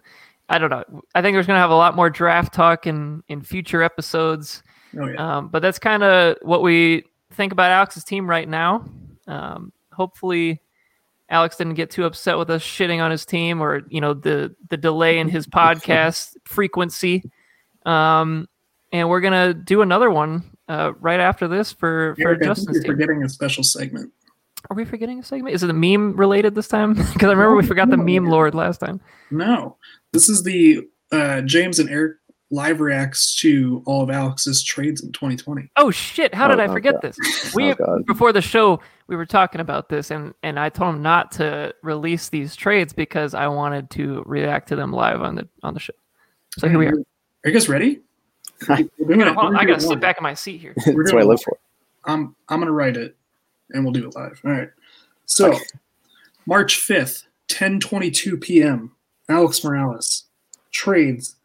[SPEAKER 1] I don't know. I think there's gonna have a lot more draft talk in in future episodes.
[SPEAKER 3] Oh yeah.
[SPEAKER 1] Um, but that's kind of what we think about Alex's team right now. Um, hopefully, Alex didn't get too upset with us shitting on his team or you know the the delay in his podcast frequency. Um, and we're gonna do another one uh, right after this for for
[SPEAKER 3] Eric, I
[SPEAKER 1] Justin's
[SPEAKER 3] you're
[SPEAKER 1] team.
[SPEAKER 3] forgetting a special segment.
[SPEAKER 1] Are we forgetting a segment? Is it a meme related this time? Because I remember we forgot the meme lord last time.
[SPEAKER 3] No, this is the uh, James and Eric live reacts to all of Alex's trades in 2020.
[SPEAKER 1] Oh shit! How did
[SPEAKER 2] Oh,
[SPEAKER 1] I
[SPEAKER 2] oh,
[SPEAKER 1] forget
[SPEAKER 2] God.
[SPEAKER 1] this? Oh, we
[SPEAKER 2] Oh,
[SPEAKER 1] before the show we were talking about this, and and I told him not to release these trades because I wanted to react to them live on the on the show. So here we are.
[SPEAKER 3] Are you guys ready? We're doing
[SPEAKER 1] You know,
[SPEAKER 3] it-
[SPEAKER 1] hold on, I gotta sit back in my seat here.
[SPEAKER 3] We're
[SPEAKER 2] That's what I live for.
[SPEAKER 3] I'm I'm gonna write it, and we'll do it live. All right. So,
[SPEAKER 2] Okay.
[SPEAKER 3] March 5th, 10:22 p.m. Alex Morales trades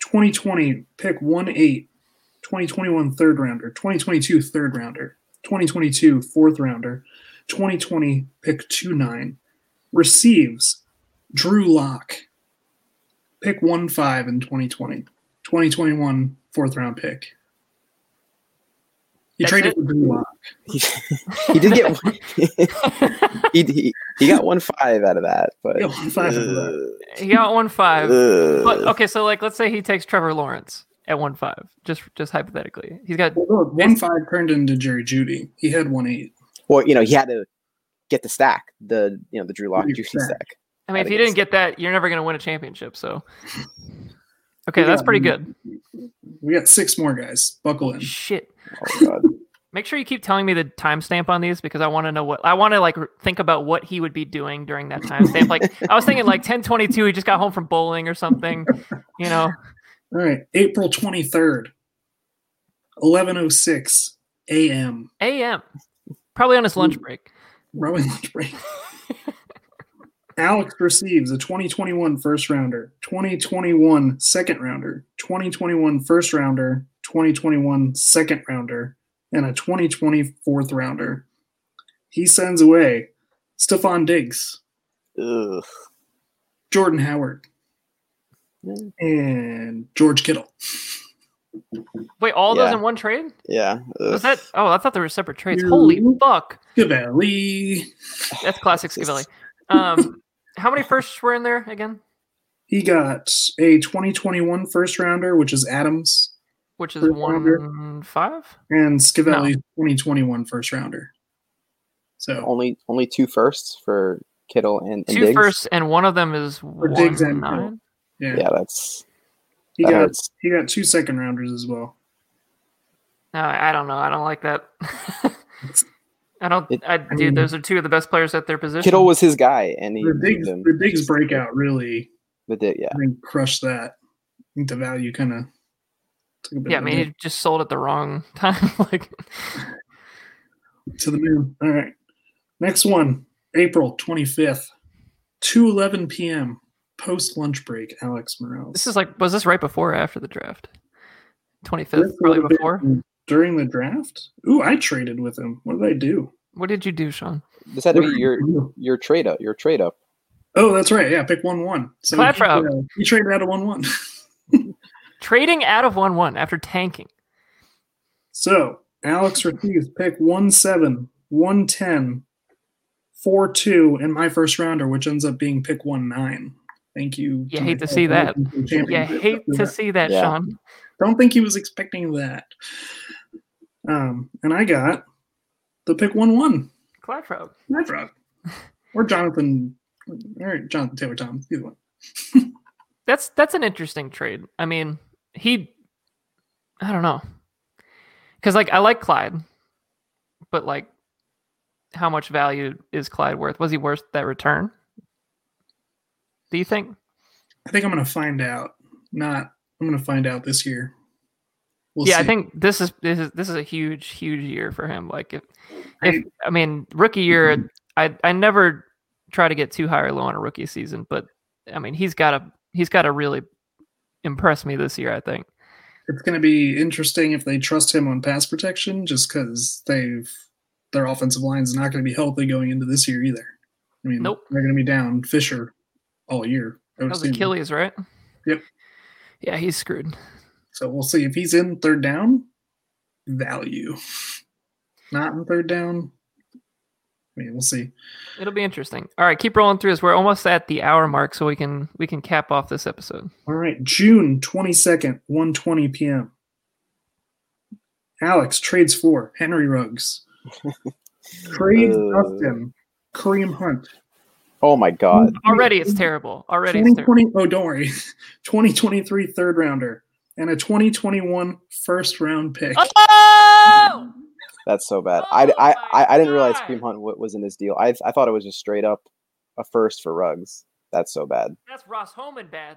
[SPEAKER 3] 2020 pick 1 8, 2021 third rounder, 2022 third rounder, 2022 fourth rounder, 2020 pick 2 9. Receives Drew Lock pick 1 5 in 2020, 2021 fourth round pick. He
[SPEAKER 1] That's
[SPEAKER 3] traded
[SPEAKER 1] it?
[SPEAKER 3] for Drew Lock.
[SPEAKER 2] He, he did get one, he, he he got one five out of that, but
[SPEAKER 3] Yeah, one five out of that.
[SPEAKER 1] he got one five.
[SPEAKER 2] uh,
[SPEAKER 1] But okay, so like let's say he takes Trevor Lawrence at one five, just just hypothetically. He's got
[SPEAKER 3] Well, look, one five turned into Jerry Jeudy. He had one eight.
[SPEAKER 2] well, you know, he had to get the stack, the you know, the Drew Lock
[SPEAKER 3] Drew
[SPEAKER 2] juicy
[SPEAKER 3] stack.
[SPEAKER 2] stack.
[SPEAKER 1] I mean, if you didn't get that, you're never gonna win a championship. So Okay,
[SPEAKER 3] We
[SPEAKER 1] that's
[SPEAKER 3] got-
[SPEAKER 1] pretty good.
[SPEAKER 3] We got six more guys. Buckle in.
[SPEAKER 1] Shit.
[SPEAKER 2] Oh god.
[SPEAKER 1] Make sure you keep telling me the timestamp on these because I want to know what I want to like think about what he would be doing during that timestamp. like I was thinking like 1022, he just got home from bowling or something. You know,
[SPEAKER 3] All right. April 23rd, 11.06 a.m.
[SPEAKER 1] AM. Probably on his lunch mm. break.
[SPEAKER 3] Rowing lunch break. Alex receives a 2021 first rounder, 2021 second rounder, 2021 first rounder, 2021 second rounder, and a 2020 fourth rounder. He sends away Stefon Diggs,
[SPEAKER 2] Ugh.
[SPEAKER 3] Jordan Howard, and George Kittle.
[SPEAKER 1] Wait, all those in one trade?
[SPEAKER 2] Yeah.
[SPEAKER 1] Was that? Oh, I thought there were separate trades. Holy
[SPEAKER 3] Ooh.
[SPEAKER 1] fuck!
[SPEAKER 3] Cavalli.
[SPEAKER 1] That's classic Scavelli. Um, how many firsts were in there again?
[SPEAKER 3] He got a 2021 first rounder, which is Adams,
[SPEAKER 1] Which is
[SPEAKER 3] First rounder.
[SPEAKER 1] one five.
[SPEAKER 3] and Scavelli's 2021 first rounder. So
[SPEAKER 2] only only two firsts for Kittle and, and
[SPEAKER 1] Two
[SPEAKER 2] Diggs.
[SPEAKER 1] firsts, and one of them is one
[SPEAKER 3] Diggs and
[SPEAKER 1] nine.
[SPEAKER 3] yeah,
[SPEAKER 2] Yeah, that's
[SPEAKER 3] he
[SPEAKER 2] that
[SPEAKER 3] got
[SPEAKER 2] hurts.
[SPEAKER 3] he got two second rounders as well.
[SPEAKER 1] No, I don't know. I don't like that. I don't.
[SPEAKER 2] It-
[SPEAKER 1] I,
[SPEAKER 3] I
[SPEAKER 1] dude,
[SPEAKER 3] mean-
[SPEAKER 1] those are two of the best players at their position.
[SPEAKER 2] Kittle was his guy, and he
[SPEAKER 3] The
[SPEAKER 2] moved
[SPEAKER 3] Diggs, the Diggs breakout really,
[SPEAKER 2] The Dig, yeah.
[SPEAKER 3] I think, crushed that. I think the value kind of took a bit
[SPEAKER 1] yeah, I mean,
[SPEAKER 3] dip
[SPEAKER 1] he just sold at the wrong time. like,
[SPEAKER 3] to the moon. All right, next one, April 25th, 2:11 p.m. post lunch break. Alex Morales.
[SPEAKER 1] this is like, was this right before or after the draft? 25th, probably before.
[SPEAKER 3] during the draft. Ooh, I traded with him. What did I do?
[SPEAKER 1] What did you do, Sean?
[SPEAKER 2] This had to be your your trade up. Your trade up.
[SPEAKER 3] Oh, that's right. Yeah, pick one one. So
[SPEAKER 1] Clap
[SPEAKER 3] he, uh, he traded out of one one.
[SPEAKER 1] Trading out of one one after tanking.
[SPEAKER 3] So Alex receives pick one seven, one ten, four two, in my first rounder, which ends up being pick one nine. Thank you.
[SPEAKER 1] You hate to see that.
[SPEAKER 3] fellow
[SPEAKER 1] You hate to
[SPEAKER 3] that.
[SPEAKER 1] see that,
[SPEAKER 2] Yeah.
[SPEAKER 1] Sean.
[SPEAKER 3] Don't think he was expecting that. Um, and I got the pick one one.
[SPEAKER 1] Clap for him.
[SPEAKER 3] My frog. Or Jonathan or Jonathan Taylor Thomas, either one.
[SPEAKER 1] That's that's an interesting trade. I mean, he, I don't know, because like I like Clyde, but like, how much value is Clyde worth? Was he worth that return? Do you think?
[SPEAKER 3] I think I'm gonna find out. Not I'm gonna find out this year. We'll
[SPEAKER 1] yeah, I think this is this is this is a huge huge year for him. Like if,
[SPEAKER 3] I-
[SPEAKER 1] if I mean rookie year, mm-hmm. I I never try to get too high or low on a rookie season, but I mean he's got to he's got to really impress me this year. I think.
[SPEAKER 3] it's going to be interesting if they trust him on pass protection, just because they've their offensive line is not going to be healthy going into this year either. I mean,
[SPEAKER 1] Nope.
[SPEAKER 3] they're going to be down Fisher all year.
[SPEAKER 1] That was. Achilles, right?
[SPEAKER 3] Yep.
[SPEAKER 1] Yeah, he's screwed.
[SPEAKER 3] So we'll see if he's in third down. value. Not in third down. I mean, we'll see.
[SPEAKER 1] It'll be interesting. All right, keep rolling through this. We're almost at the hour mark, so we can we can cap off this episode.
[SPEAKER 3] All right, June 22nd, 1:20 p.m. Alex trades for Henry Ruggs. Trades
[SPEAKER 2] Uh.
[SPEAKER 3] Dustin, Kareem Hunt.
[SPEAKER 2] Oh my god.
[SPEAKER 1] Already it's terrible. Already it's terrible.
[SPEAKER 3] oh, don't worry. 2023 third rounder and a 2021 first round pick.
[SPEAKER 1] Oh!
[SPEAKER 2] That's so bad.
[SPEAKER 1] Oh
[SPEAKER 2] I, I, I, I didn't realize
[SPEAKER 1] God.
[SPEAKER 2] Kareem Hunt wa- was in this deal. I, I thought it was just straight up a first for Ruggs. That's so bad.
[SPEAKER 1] That's Ross Holman bad.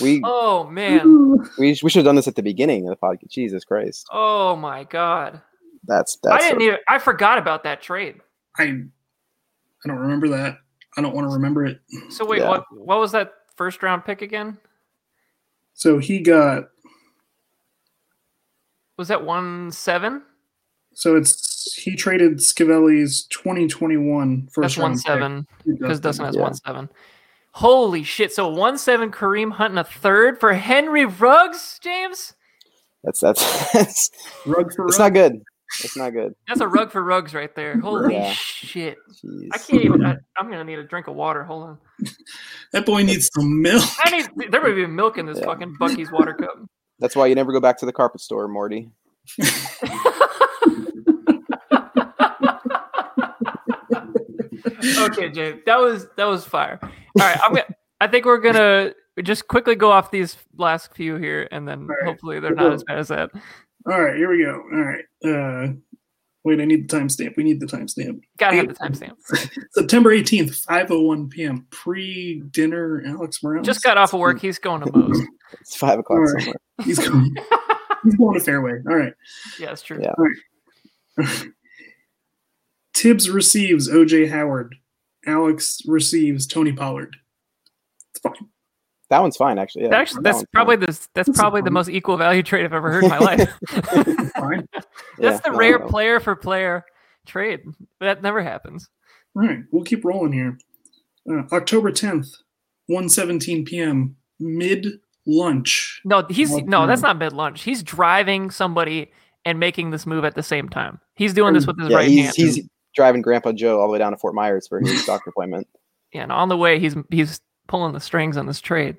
[SPEAKER 2] We
[SPEAKER 1] Oh man.
[SPEAKER 2] we, we should have done this at the beginning of the podcast. Jesus Christ.
[SPEAKER 1] Oh my god.
[SPEAKER 2] That's that's.
[SPEAKER 1] I didn't
[SPEAKER 2] so-
[SPEAKER 1] even I forgot about that trade.
[SPEAKER 3] I I don't remember that. I don't want to remember it.
[SPEAKER 1] So wait,
[SPEAKER 2] Yeah.
[SPEAKER 1] what what was that first round pick again?
[SPEAKER 3] So he got
[SPEAKER 1] Was that one seven?
[SPEAKER 3] So it's he traded Scavelli's 2021 first
[SPEAKER 1] That's one seven
[SPEAKER 3] pick.
[SPEAKER 1] because Dustin has
[SPEAKER 2] Yeah.
[SPEAKER 1] one seven. Holy shit! So one seven Kareem Hunt and a third for Henry Ruggs, James.
[SPEAKER 2] that's that's that's
[SPEAKER 3] Rug for
[SPEAKER 2] it's
[SPEAKER 3] rug.
[SPEAKER 2] not good. It's not good.
[SPEAKER 1] That's a rug for Ruggs right there. Holy
[SPEAKER 2] Yeah.
[SPEAKER 1] shit!
[SPEAKER 2] Jeez.
[SPEAKER 1] I can't even. I, I'm gonna need a drink of water. Hold on.
[SPEAKER 3] That boy needs some milk.
[SPEAKER 1] I need. There would be milk in this
[SPEAKER 2] Yeah.
[SPEAKER 1] fucking Buc-ee's water cup.
[SPEAKER 2] That's why you never go back to the carpet store, Morty.
[SPEAKER 1] Okay, James, that was that was fire. All right, I'm gonna. I think we're gonna just quickly go off these last few here, and then
[SPEAKER 3] right.
[SPEAKER 1] hopefully they're not as bad as that.
[SPEAKER 3] All right, here we go. All right. Uh wait, I need the timestamp. We need the timestamp.
[SPEAKER 1] Gotta have the timestamp.
[SPEAKER 3] September 18th, 5:01 p.m. Pre-dinner Alex Morales.
[SPEAKER 1] Just got off of work. He's going to Moe's.
[SPEAKER 2] It's five o'clock
[SPEAKER 3] All right.
[SPEAKER 2] somewhere.
[SPEAKER 3] He's going, he's going to fairway. All right.
[SPEAKER 1] Yeah, that's true.
[SPEAKER 2] Yeah.
[SPEAKER 3] Tibbs receives OJ Howard. Alex receives Tony Pollard. It's fine.
[SPEAKER 2] That one's fine, actually. Yeah,
[SPEAKER 1] Actually,
[SPEAKER 2] that
[SPEAKER 1] that's probably
[SPEAKER 2] fine.
[SPEAKER 1] the that's
[SPEAKER 3] That's
[SPEAKER 1] probably the
[SPEAKER 3] fine.
[SPEAKER 1] most equal value trade I've ever heard in my life.
[SPEAKER 3] It's fine.
[SPEAKER 2] Yeah,
[SPEAKER 1] that's the
[SPEAKER 2] no,
[SPEAKER 1] rare
[SPEAKER 2] no.
[SPEAKER 1] player for player trade. That never happens.
[SPEAKER 3] All right, we'll keep rolling here. Uh, October 10th, 1:17 p.m. Mid lunch.
[SPEAKER 1] No, he's
[SPEAKER 3] What
[SPEAKER 1] no, that's not mid lunch. He's driving somebody and making this move at the same time. He's doing this with his
[SPEAKER 2] Yeah,
[SPEAKER 1] right
[SPEAKER 2] he's
[SPEAKER 1] hand.
[SPEAKER 2] he's driving Grandpa Joe all the way down to Fort Myers for his doctor appointment.
[SPEAKER 1] yeah, and on the way he's he's pulling the strings on this trade.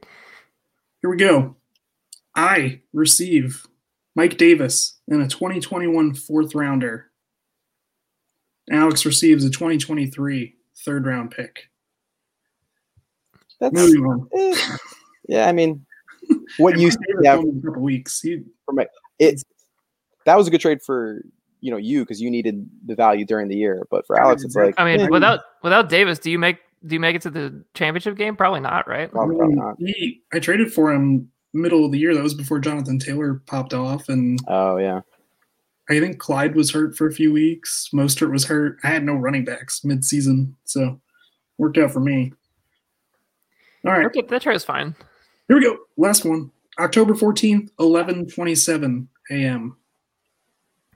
[SPEAKER 3] Here we go. I receive Mike Davis and a 2021 fourth rounder. Alex receives a 2023 third round pick.
[SPEAKER 2] That's
[SPEAKER 3] Moving on.
[SPEAKER 2] eh, yeah. I mean, what you
[SPEAKER 3] Mike Davis
[SPEAKER 2] yeah,
[SPEAKER 3] a couple weeks. He,
[SPEAKER 2] it that was a good trade for you know you because you needed the value during the year, but for Alex, it's like
[SPEAKER 1] I mean,
[SPEAKER 3] Yeah.
[SPEAKER 1] without without Davis, do you make do you make it to the championship game? Probably not, right?
[SPEAKER 2] probably, probably not.
[SPEAKER 3] he, I traded for him middle of the year. That was before Jonathan Taylor popped off, and
[SPEAKER 2] Oh yeah,
[SPEAKER 3] I think Clyde was hurt for a few weeks. Mostert was hurt. I had no running backs mid-season, so worked out for me. All right,
[SPEAKER 1] Okay, that trade is fine.
[SPEAKER 3] here we go. Last one. October 14th, 11:27 a.m.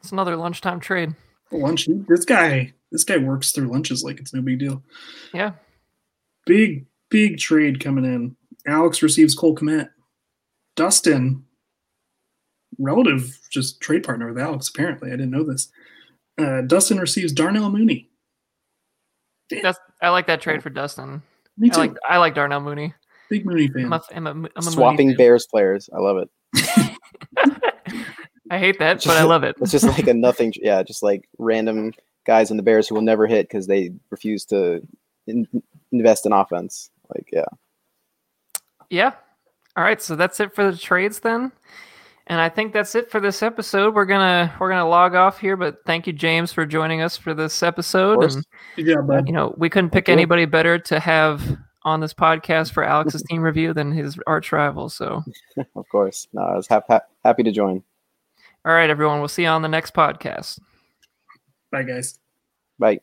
[SPEAKER 1] It's another lunchtime trade.
[SPEAKER 3] Lunch. This guy, this guy works through lunches like it's no big deal.
[SPEAKER 1] Yeah.
[SPEAKER 3] Big, big trade coming in. Alex receives Cole Kmet. Dustin, relative just trade partner with Alex, apparently. I didn't know this. Uh, Dustin receives Darnell Mooney.
[SPEAKER 1] That's I like that trade for Dustin.
[SPEAKER 3] Me
[SPEAKER 1] I
[SPEAKER 3] too.
[SPEAKER 1] like I like Darnell Mooney.
[SPEAKER 3] Big Mooney fan.
[SPEAKER 1] I'm a, I'm a, I'm a Mooney
[SPEAKER 2] swapping
[SPEAKER 1] fan.
[SPEAKER 2] Bears players. I love it.
[SPEAKER 1] I hate that, but I love it.
[SPEAKER 2] It's just like a nothing. Yeah, just like random guys in the Bears who will never hit because they refuse to in, invest in offense. Like yeah,
[SPEAKER 1] Yeah. All right, so that's it for the trades then. And I think that's it for this episode. We're gonna we're gonna log off here, but thank you, James, for joining us for this episode.
[SPEAKER 2] course.
[SPEAKER 1] And
[SPEAKER 3] Good job, bud.
[SPEAKER 1] you know, we couldn't pick anybody better to have on this podcast for Alex's team review than his arch rival. So
[SPEAKER 2] of course. No, I was hap- hap- happy to join.
[SPEAKER 1] All right, everyone, we'll see you on the next podcast.
[SPEAKER 3] Bye, guys.
[SPEAKER 2] Bye.